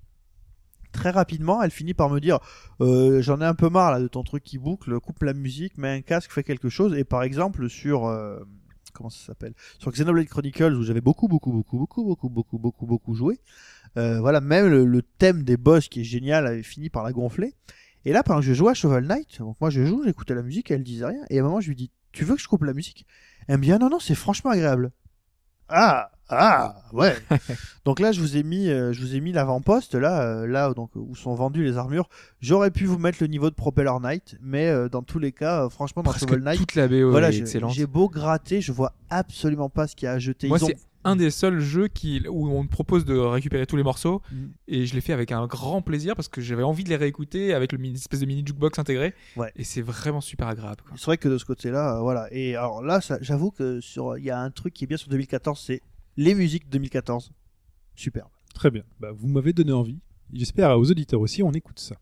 très rapidement, elle finit par me dire J'en ai un peu marre là, de ton truc qui boucle, coupe la musique, mets un casque, fais quelque chose. Et par exemple, sur. Comment ça s'appelle Sur Xenoblade Chronicles, où j'avais beaucoup, beaucoup, beaucoup, beaucoup, beaucoup, beaucoup, beaucoup, beaucoup joué. Euh, voilà, même le, thème des boss qui est génial avait fini par la gonfler. Et là, pendant que je jouais à Shovel Knight, donc moi je joue, j'écoutais la musique, elle disait rien. Et à un moment, je lui dis Tu veux que je coupe la musique? Elle me dit Ah non, non, c'est franchement agréable. Ah, ah, ouais. donc là, je vous ai mis, euh, je vous ai mis l'avant-poste là, euh, là donc où sont vendues les armures. J'aurais pu vous mettre le niveau de Propeller Knight, mais euh, dans tous les cas, franchement, dans Presque Shovel Knight, toute la BO voilà, j'ai beau gratter, je vois absolument pas ce qu'il y a à jeter. Moi, Ils ont- c'est un des seuls jeux qui, où on te propose de récupérer tous les morceaux Mm. et je l'ai fait avec un grand plaisir parce que j'avais envie de les réécouter avec le mini, espèce de mini jukebox intégré Ouais. et c'est vraiment super agréable. quoi. C'est vrai que de ce côté-là, euh, voilà. Et alors là, ça- j'avoue que sur, il y a un truc qui est bien sur 2014, c'est les musiques 2014. Superbe. Très bien. Bah, vous m'avez donné envie. J'espère aux auditeurs aussi, on écoute ça.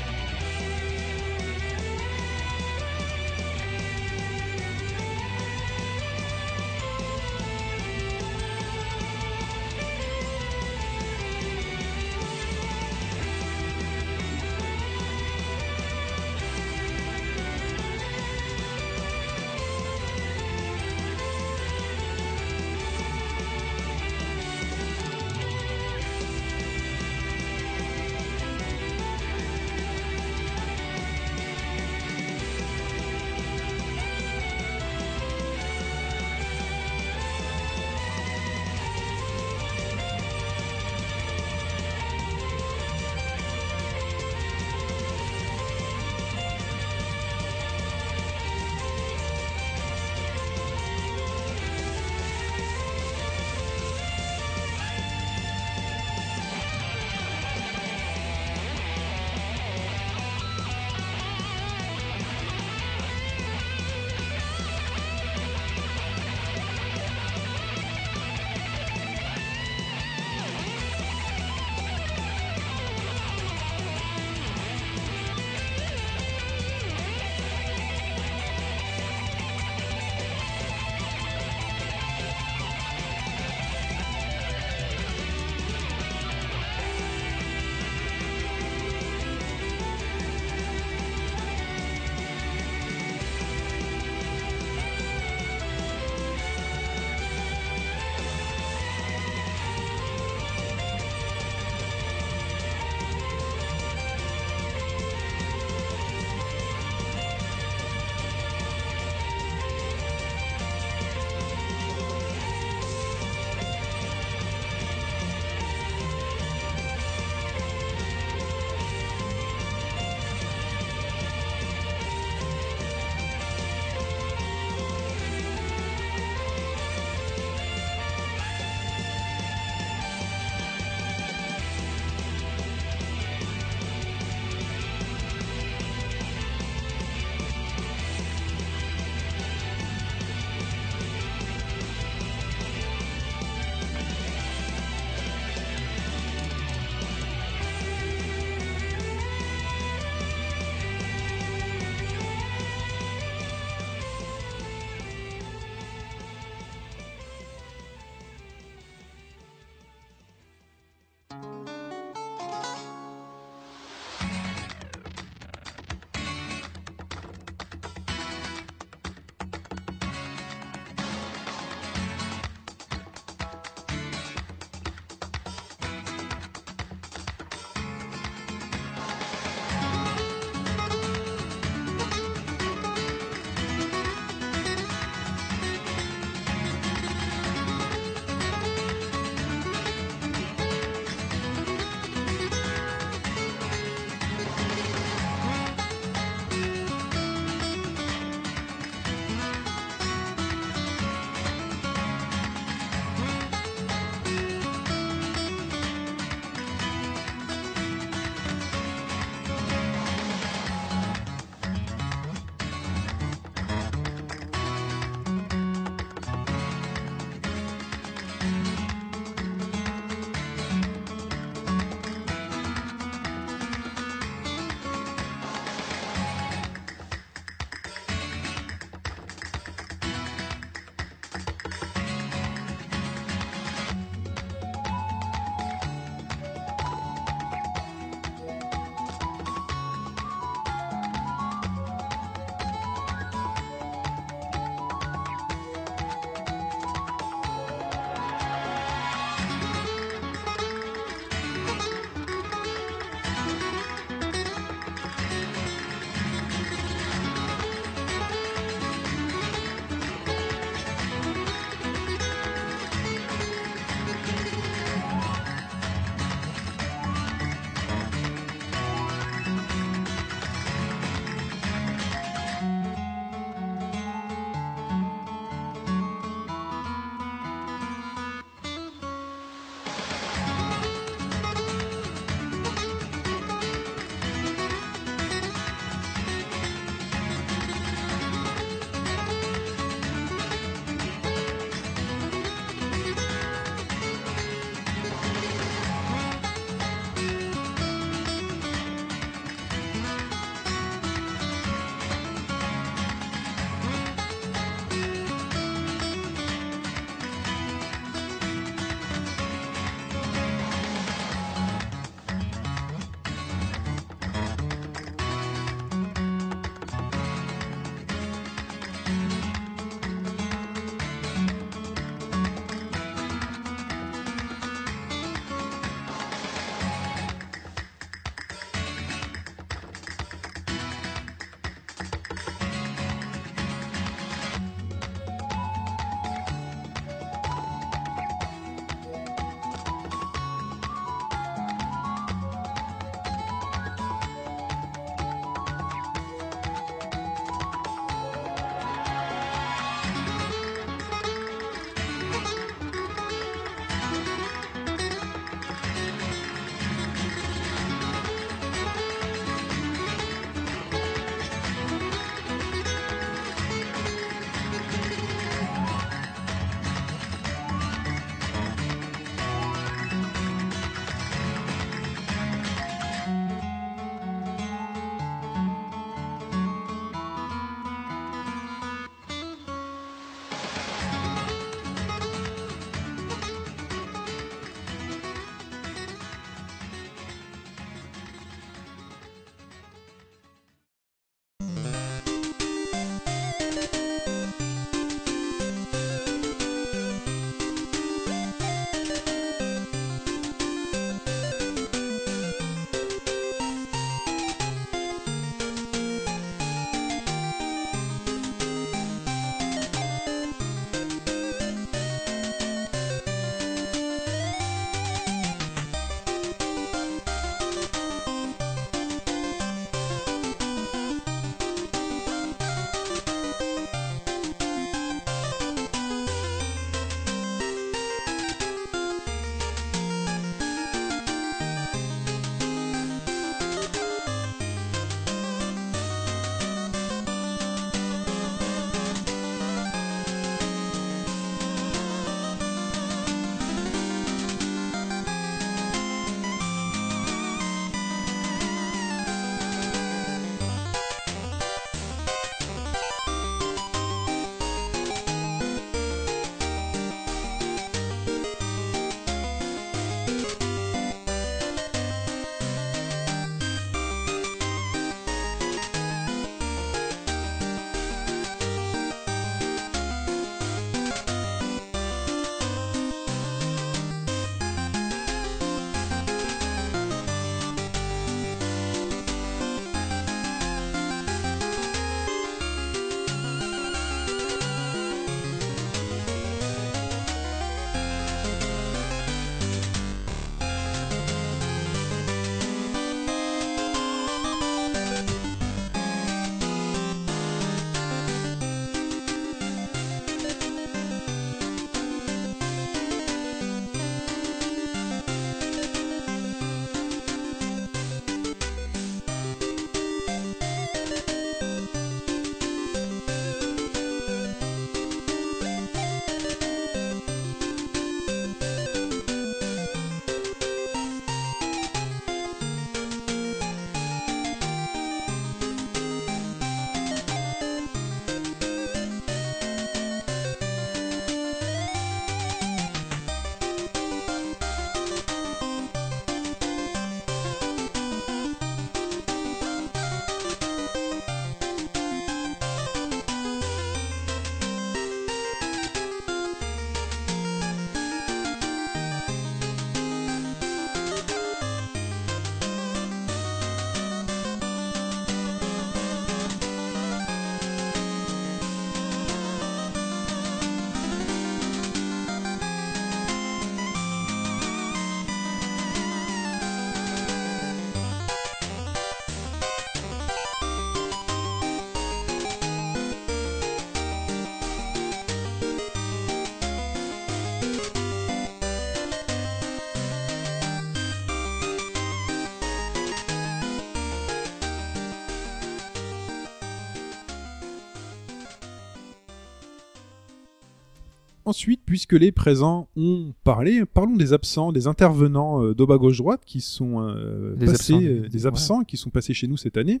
Ensuite, puisque les présents ont parlé, parlons des absents, des intervenants euh, d'Aube à gauche droite qui sont euh, Des passés, absents, euh, des- des ouais. absents qui sont passés chez nous cette année.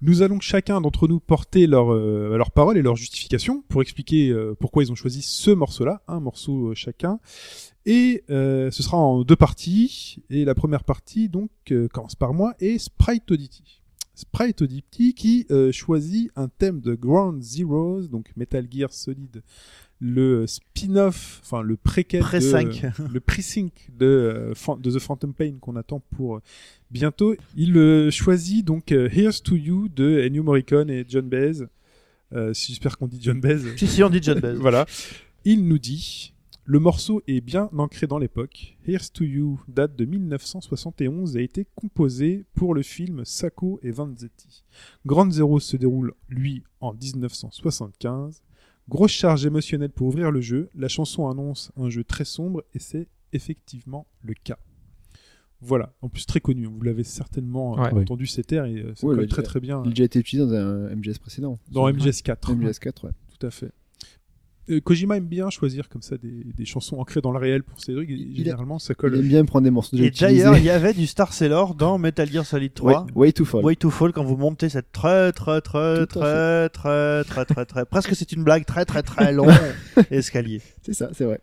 Nous allons chacun d'entre nous porter leur euh, leur parole et leur justification pour expliquer euh, pourquoi ils ont choisi ce morceau-là, un morceau chacun. Et euh, ce sera en deux parties. Et la première partie donc commence par moi et Sprite Audity. Sprite Audity qui choisit un thème de Ground Zeroes, donc Metal Gear Solid, le spin-off, enfin le préquel, Pré-cinq. de, le pre-sync de, euh, de The Phantom Pain qu'on attend pour euh, bientôt. Il euh, choisit donc Here's to You de Ennio Morricone et John Baez. Euh, J'espère qu'on dit John Baez. Si, si, on dit John Baez. Voilà. Il nous dit le morceau est bien ancré dans l'époque. Here's to You date de 1971 et a été composé pour le film Sacco et Vanzetti. Grand Zero se déroule, lui, en 1975. Grosse charge émotionnelle pour ouvrir le jeu. La chanson annonce un jeu très sombre et c'est effectivement le cas. Voilà, en plus très connu, vous l'avez certainement euh, Ouais. entendu cet air et euh, Ouais, a très déjà- très bien Il a déjà été utilisé dans un MGS précédent. dans MGS4. MGS4, ouais. Tout à fait. Euh, Kojima aime bien choisir comme ça des, des chansons ancrées dans le réel pour ses trucs. et Il généralement, ça Il colle. aime bien prendre des morceaux déjà Et d'ailleurs, il y avait du Star Sailor dans Metal Gear Solid 3. Ouais, Way to Fall. Way to Fall quand vous montez cette très très très très très très très très presque c'est une blague très très très long escalier. C'est ça, c'est vrai.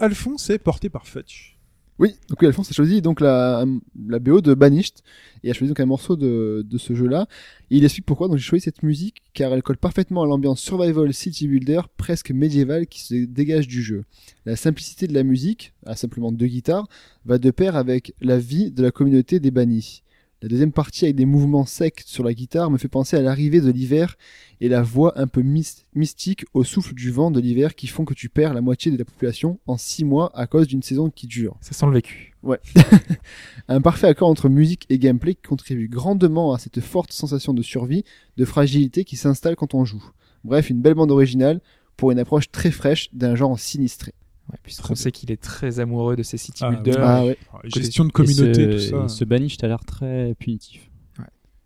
Alphonse est porté par Fetch. Oui, donc oui, Alphonse a choisi donc la, la BO de Banished et a choisi donc un morceau de, de ce jeu-là. Il explique pourquoi donc j'ai choisi cette musique car elle colle parfaitement à l'ambiance survival city builder presque médiévale qui se dégage du jeu. La simplicité de la musique, à simplement deux guitares, va de pair avec la vie de la communauté des bannis. La deuxième partie avec des mouvements secs sur la guitare me fait penser à l'arrivée de l'hiver et la voix un peu mys- mystique au souffle du vent de l'hiver qui font que tu perds la moitié de la population en six mois à cause d'une saison qui dure. Ça sent le vécu. Un parfait accord entre musique et gameplay qui contribue grandement à cette forte sensation de survie, de fragilité qui s'installe quand on joue. Bref, une belle bande originale pour une approche très fraîche d'un genre sinistré. Ouais, puisqu'on sait qu'il est très amoureux de ces city Ah, builders. Ah ouais. Ah, Gestion de communauté, et tout ce, ça. et ce Banished a l'air très punitif.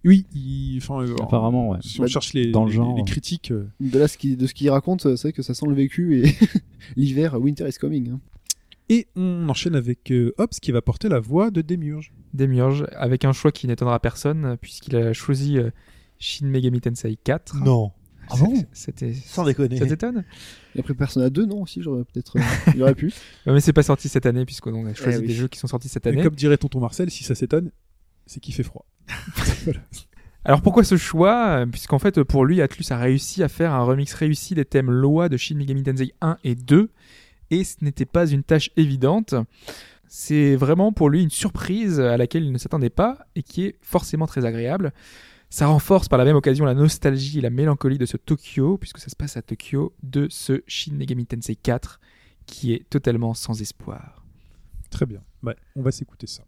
Oui, il- enfin, euh, Apparemment, ouais. Si on Bah, cherche les, dans le genre. les critiques, euh, De là, ce qui, de ce qu'il raconte, c'est vrai que ça sent le vécu et l'hiver, winter is coming. hein. et on enchaîne avec euh, Hobbs qui va porter la voix de Demiurge. Demiurge, avec un choix qui n'étonnera personne, euh, puisqu'il a choisi euh, Shin Megami Tensei 4. Non, Ah bon C'était. sans déconner. Ça t'étonne Et après Persona 2, non, aussi, j'aurais peut-être. euh, il aurait pu. Mais c'est pas sorti cette année, puisqu'on a choisi Eh oui. des jeux qui sont sortis cette Et année. comme dirait tonton Marcel, si ça s'étonne, c'est qu'il fait froid. Alors pourquoi ce choix? Puisqu'en fait, pour lui, Atlus a réussi à faire un remix réussi des thèmes Loa de Shin Megami Tensei 1 et 2, et ce n'était pas une tâche évidente. C'est vraiment pour lui une surprise à laquelle il ne s'attendait pas et qui est forcément très agréable. Ça renforce par la même occasion la nostalgie et la mélancolie de ce Tokyo, puisque ça se passe à Tokyo, de ce Shin Megami Tensei 4, qui est totalement sans espoir. Très bien. Ouais, on va s'écouter ça.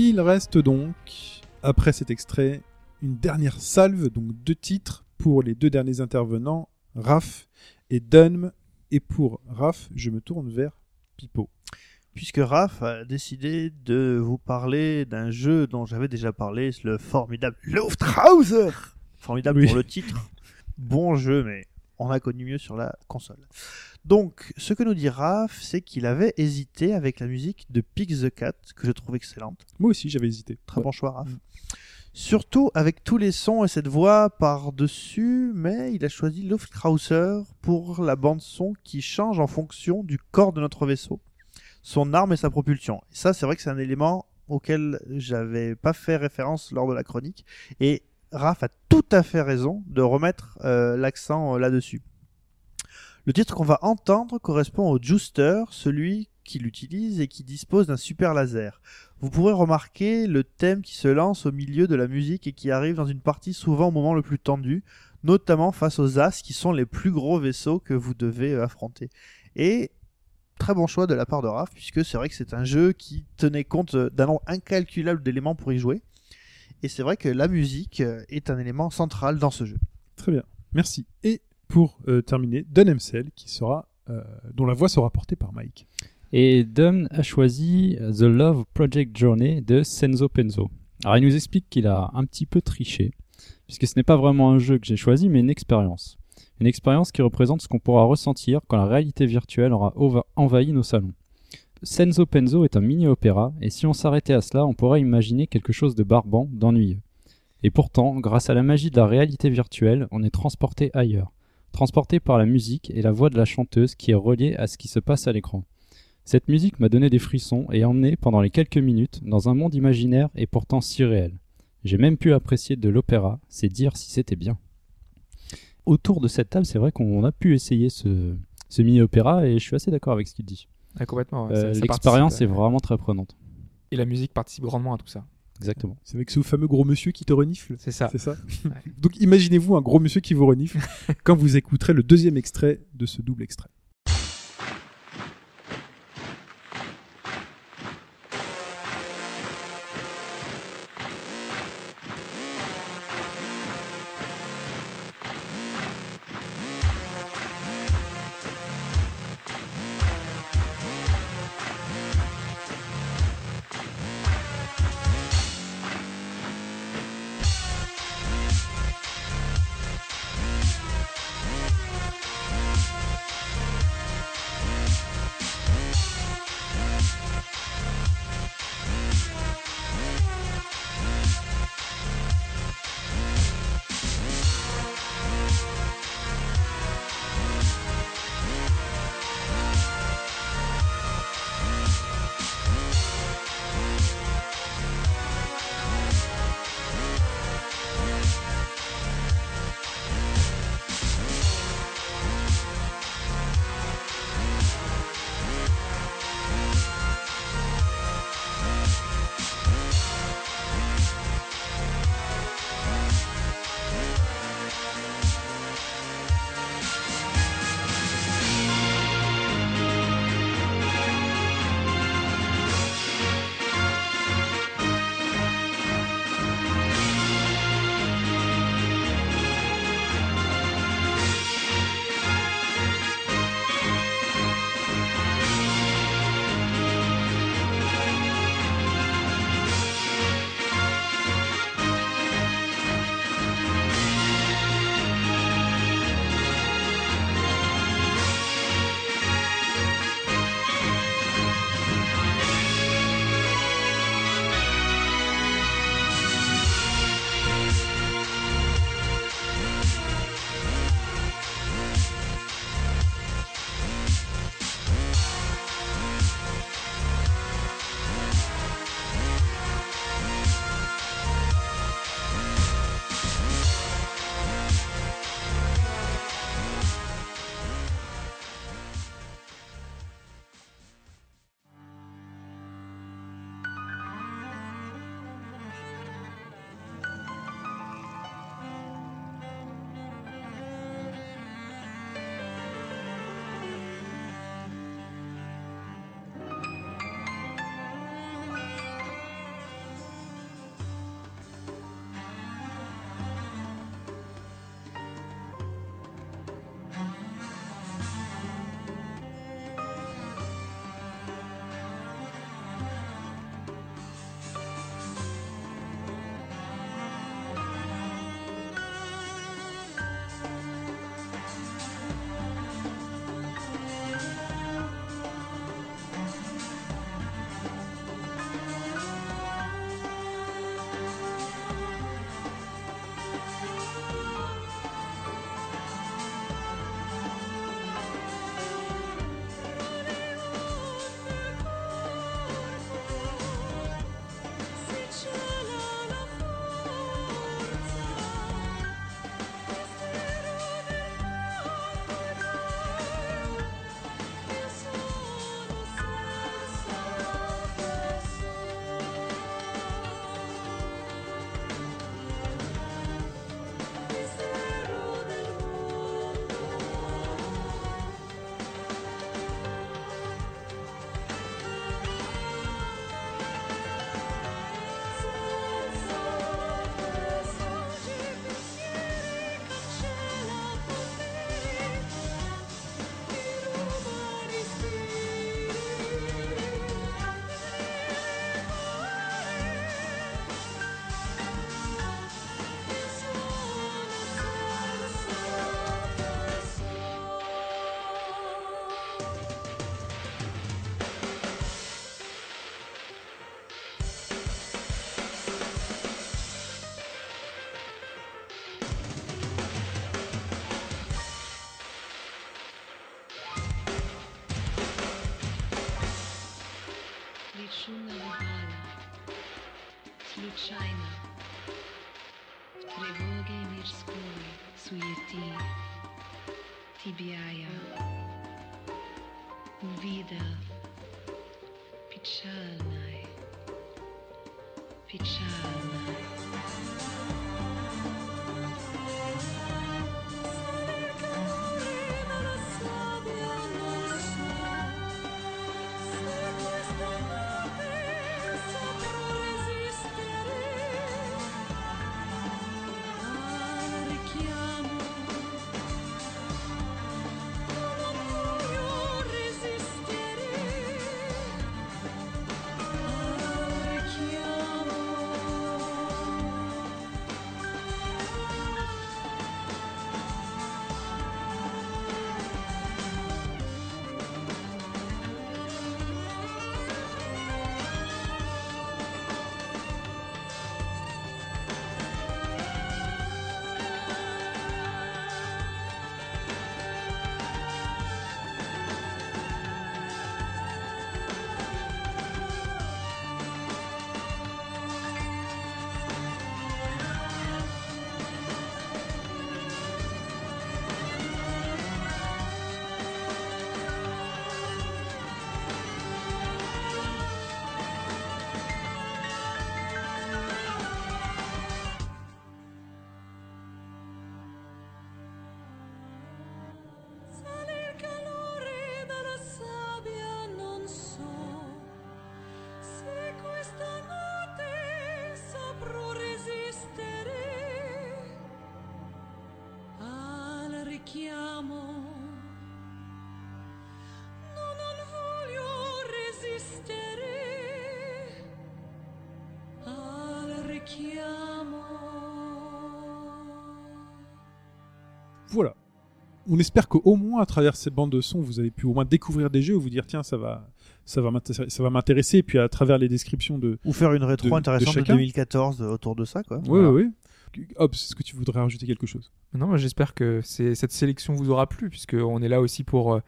Il reste donc, après cet extrait, une dernière salve, donc deux titres pour les deux derniers intervenants, Raph et Dunm. Et pour Raph, je me tourne vers Pipo. Puisque Raph a décidé de vous parler d'un jeu dont j'avais déjà parlé, c'est le formidable Luftrauser. Formidable Oui. pour le titre. Bon jeu, mais on a connu mieux sur la console. Donc, ce que nous dit Raph, c'est qu'il avait hésité avec la musique de Pix the Cat, que je trouve excellente. Moi aussi, j'avais hésité. Très bon choix, Raph. Mm. Surtout avec tous les sons et cette voix par-dessus, mais il a choisi Luftrauser pour la bande-son qui change en fonction du corps de notre vaisseau, son arme et sa propulsion. Et ça, c'est vrai que c'est un élément auquel j'avais pas fait référence lors de la chronique. Et Raph a tout à fait raison de remettre euh, l'accent euh, là-dessus. Le titre qu'on va entendre correspond au Juicer, celui qui l'utilise et qui dispose d'un super laser. Vous pourrez remarquer le thème qui se lance au milieu de la musique et qui arrive dans une partie souvent au moment le plus tendu, notamment face aux As qui sont les plus gros vaisseaux que vous devez euh, affronter. Et très bon choix de la part de Raph, puisque c'est vrai que c'est un jeu qui tenait compte euh, d'un nombre incalculable d'éléments pour y jouer. Et c'est vrai que la musique euh, est un élément central dans ce jeu. Très bien, merci. Et pour euh, terminer, Dun MCL, qui sera, euh, dont la voix sera portée par Mike. Et Dom a choisi The Love Project Journey de Senzo Penzo. Alors il nous explique qu'il a un petit peu triché, puisque ce n'est pas vraiment un jeu que j'ai choisi, mais une expérience. Une expérience qui représente ce qu'on pourra ressentir quand la réalité virtuelle aura envahi nos salons. Senzo Penzo est un mini-opéra, et si on s'arrêtait à cela, on pourrait imaginer quelque chose de barbant, d'ennuyeux. Et pourtant, grâce à la magie de la réalité virtuelle, on est transporté ailleurs. Transporté par la musique et la voix de la chanteuse qui est reliée à ce qui se passe à l'écran. Cette musique m'a donné des frissons et emmené pendant les quelques minutes dans un monde imaginaire et pourtant si réel. J'ai même pu apprécier de l'opéra, c'est dire si c'était bien. Autour de cette table, c'est vrai qu'on a pu essayer ce, ce mini-opéra et je suis assez d'accord avec ce qu'il dit. Ah, complètement. ouais, Euh, L'expérience est vraiment très prenante. Et la musique participe grandement à tout ça. Exactement. C'est avec ce fameux gros monsieur qui te renifle. C'est ça. C'est ça Donc imaginez-vous un gros monsieur qui vous renifle quand vous écouterez le deuxième extrait de ce double extrait. Случайно В тревоге мирской суети Тебя я увидел Печальной Печальной Voilà. On espère qu'au moins à travers cette bande de son, vous avez pu au moins découvrir des jeux, vous dire tiens ça va, ça va m'intéresser, ça va m'intéresser, et puis à travers les descriptions de. Ou faire une rétro de- intéressante de, chacun. 2014 autour de ça, quoi. Oui, Voilà. oui, oui. Hop, est-ce que tu voudrais rajouter quelque chose Non, moi j'espère que c'est- cette sélection vous aura plu, puisqu'on est là aussi pour, euh,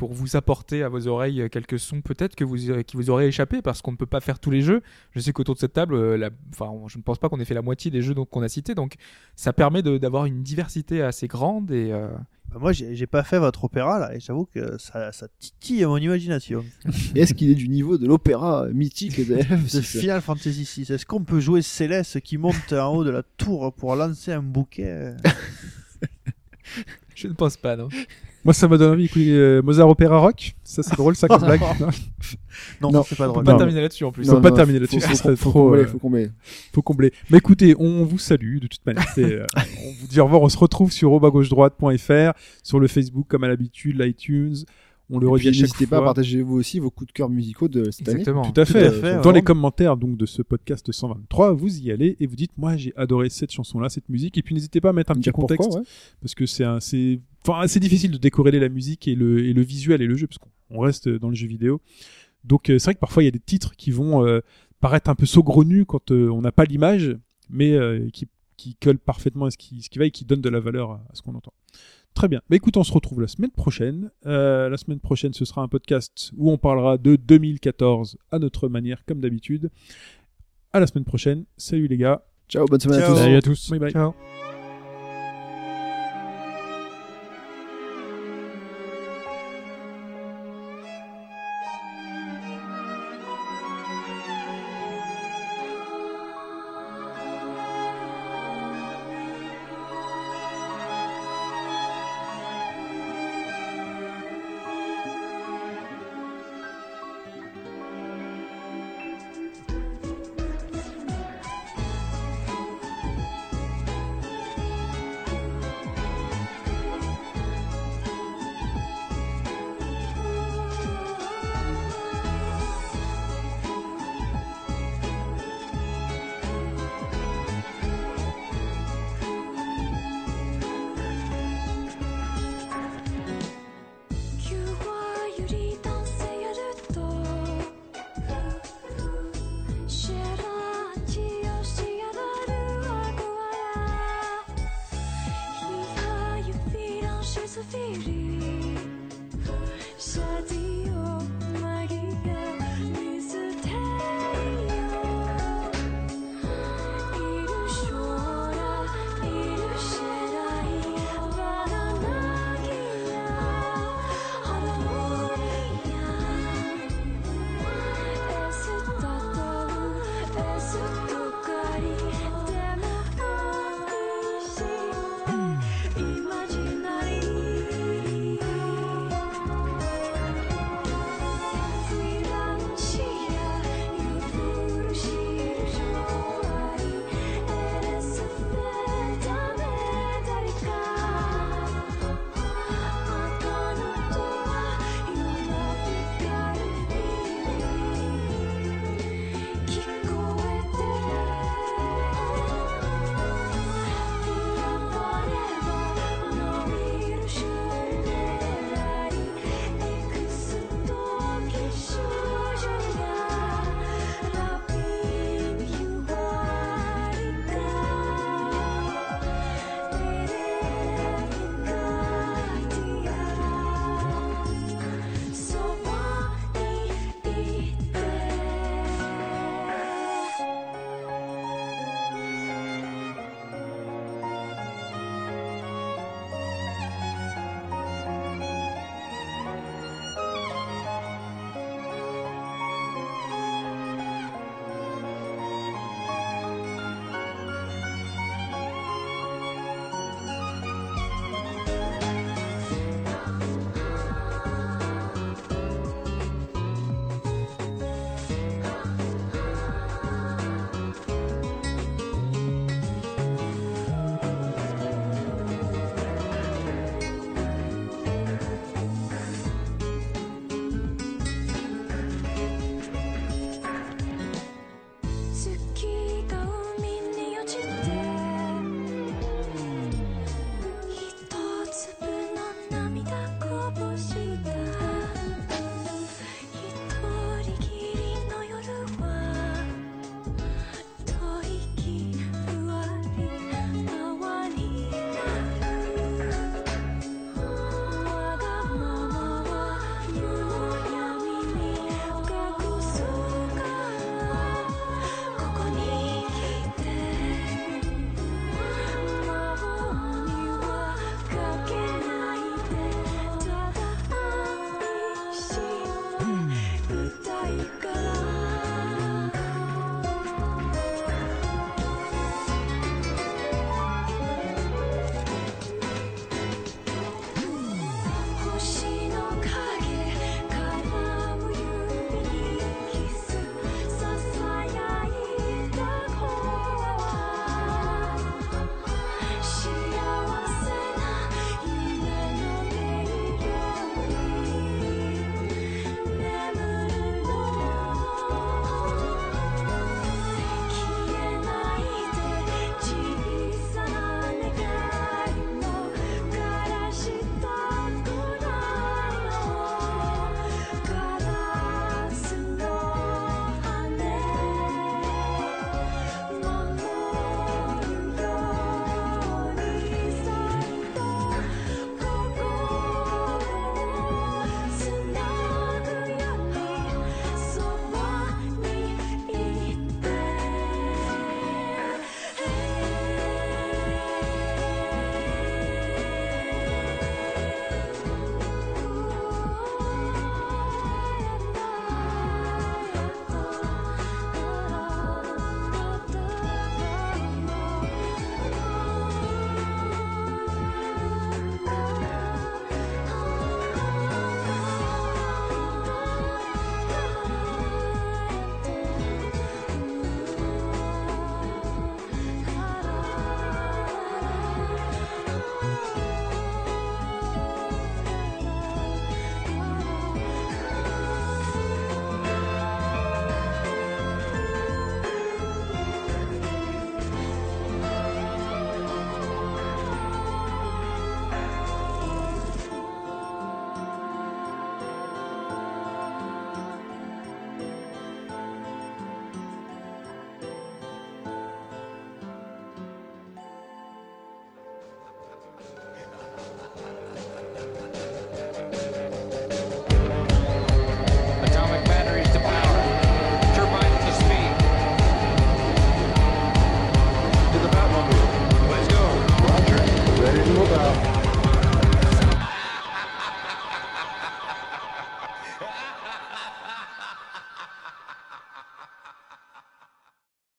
pour vous apporter à vos oreilles quelques sons peut-être que vous, euh, qui vous auraient échappé, parce qu'on ne peut pas faire tous les jeux. Je sais qu'autour de cette table, euh, la- enfin, je ne pense pas qu'on ait fait la moitié des jeux qu'on a cités, donc ça permet d'avoir une diversité assez grande et. euh, Bah, moi, j'ai pas fait votre opéra là, et j'avoue que ça, ça titille mon imagination. Est-ce qu'il est du niveau de l'opéra mythique de De FF6 Final Fantasy VI. Est-ce qu'on peut jouer Céleste qui monte en haut de la tour pour lancer un bouquet? Je ne pense pas, non. Moi, ça m'a donné envie d'écouter euh, Mozart Opéra Rock. Ça, c'est drôle, ça comme blague. Non, Non, Non. c'est pas On peut drôle. pas Non. terminer là-dessus en plus. Faut pas terminer là-dessus, faut, serait faut trop, combler, euh, faut combler. faut combler. Mais écoutez, on vous salue de toute manière. Euh, on vous dit au revoir. On se retrouve sur droite.fr, sur le Facebook comme à l'habitude, l'iTunes. On le redit puis, à chaque N'hésitez pas à partager vous aussi vos coups de cœur musicaux de cette année. Exactement. Tout à fait. à fait, Dans ouais. les commentaires donc de ce podcast 123, vous y allez et vous dites moi j'ai adoré cette chanson là, cette musique et puis n'hésitez pas à mettre un petit pourquoi, contexte ouais. parce que c'est un- c'est enfin assez difficile de décorréler la musique et le et le visuel et le jeu parce qu'on on reste dans le jeu vidéo. Donc euh, c'est vrai que parfois il y a des titres qui vont euh, paraître un peu saugrenus quand euh, on n'a pas l'image mais euh, qui qui collent parfaitement à ce qui ce qui va et qui donnent de la valeur à, à ce qu'on entend. Très bien. Bah écoute, on se retrouve la semaine prochaine. Euh, la semaine prochaine, ce sera un podcast où on parlera de 2014 à notre manière, comme d'habitude. À la semaine prochaine. Salut les gars. Ciao, bonne semaine Ciao. à tous. Salut à tous. Bye bye. Ciao.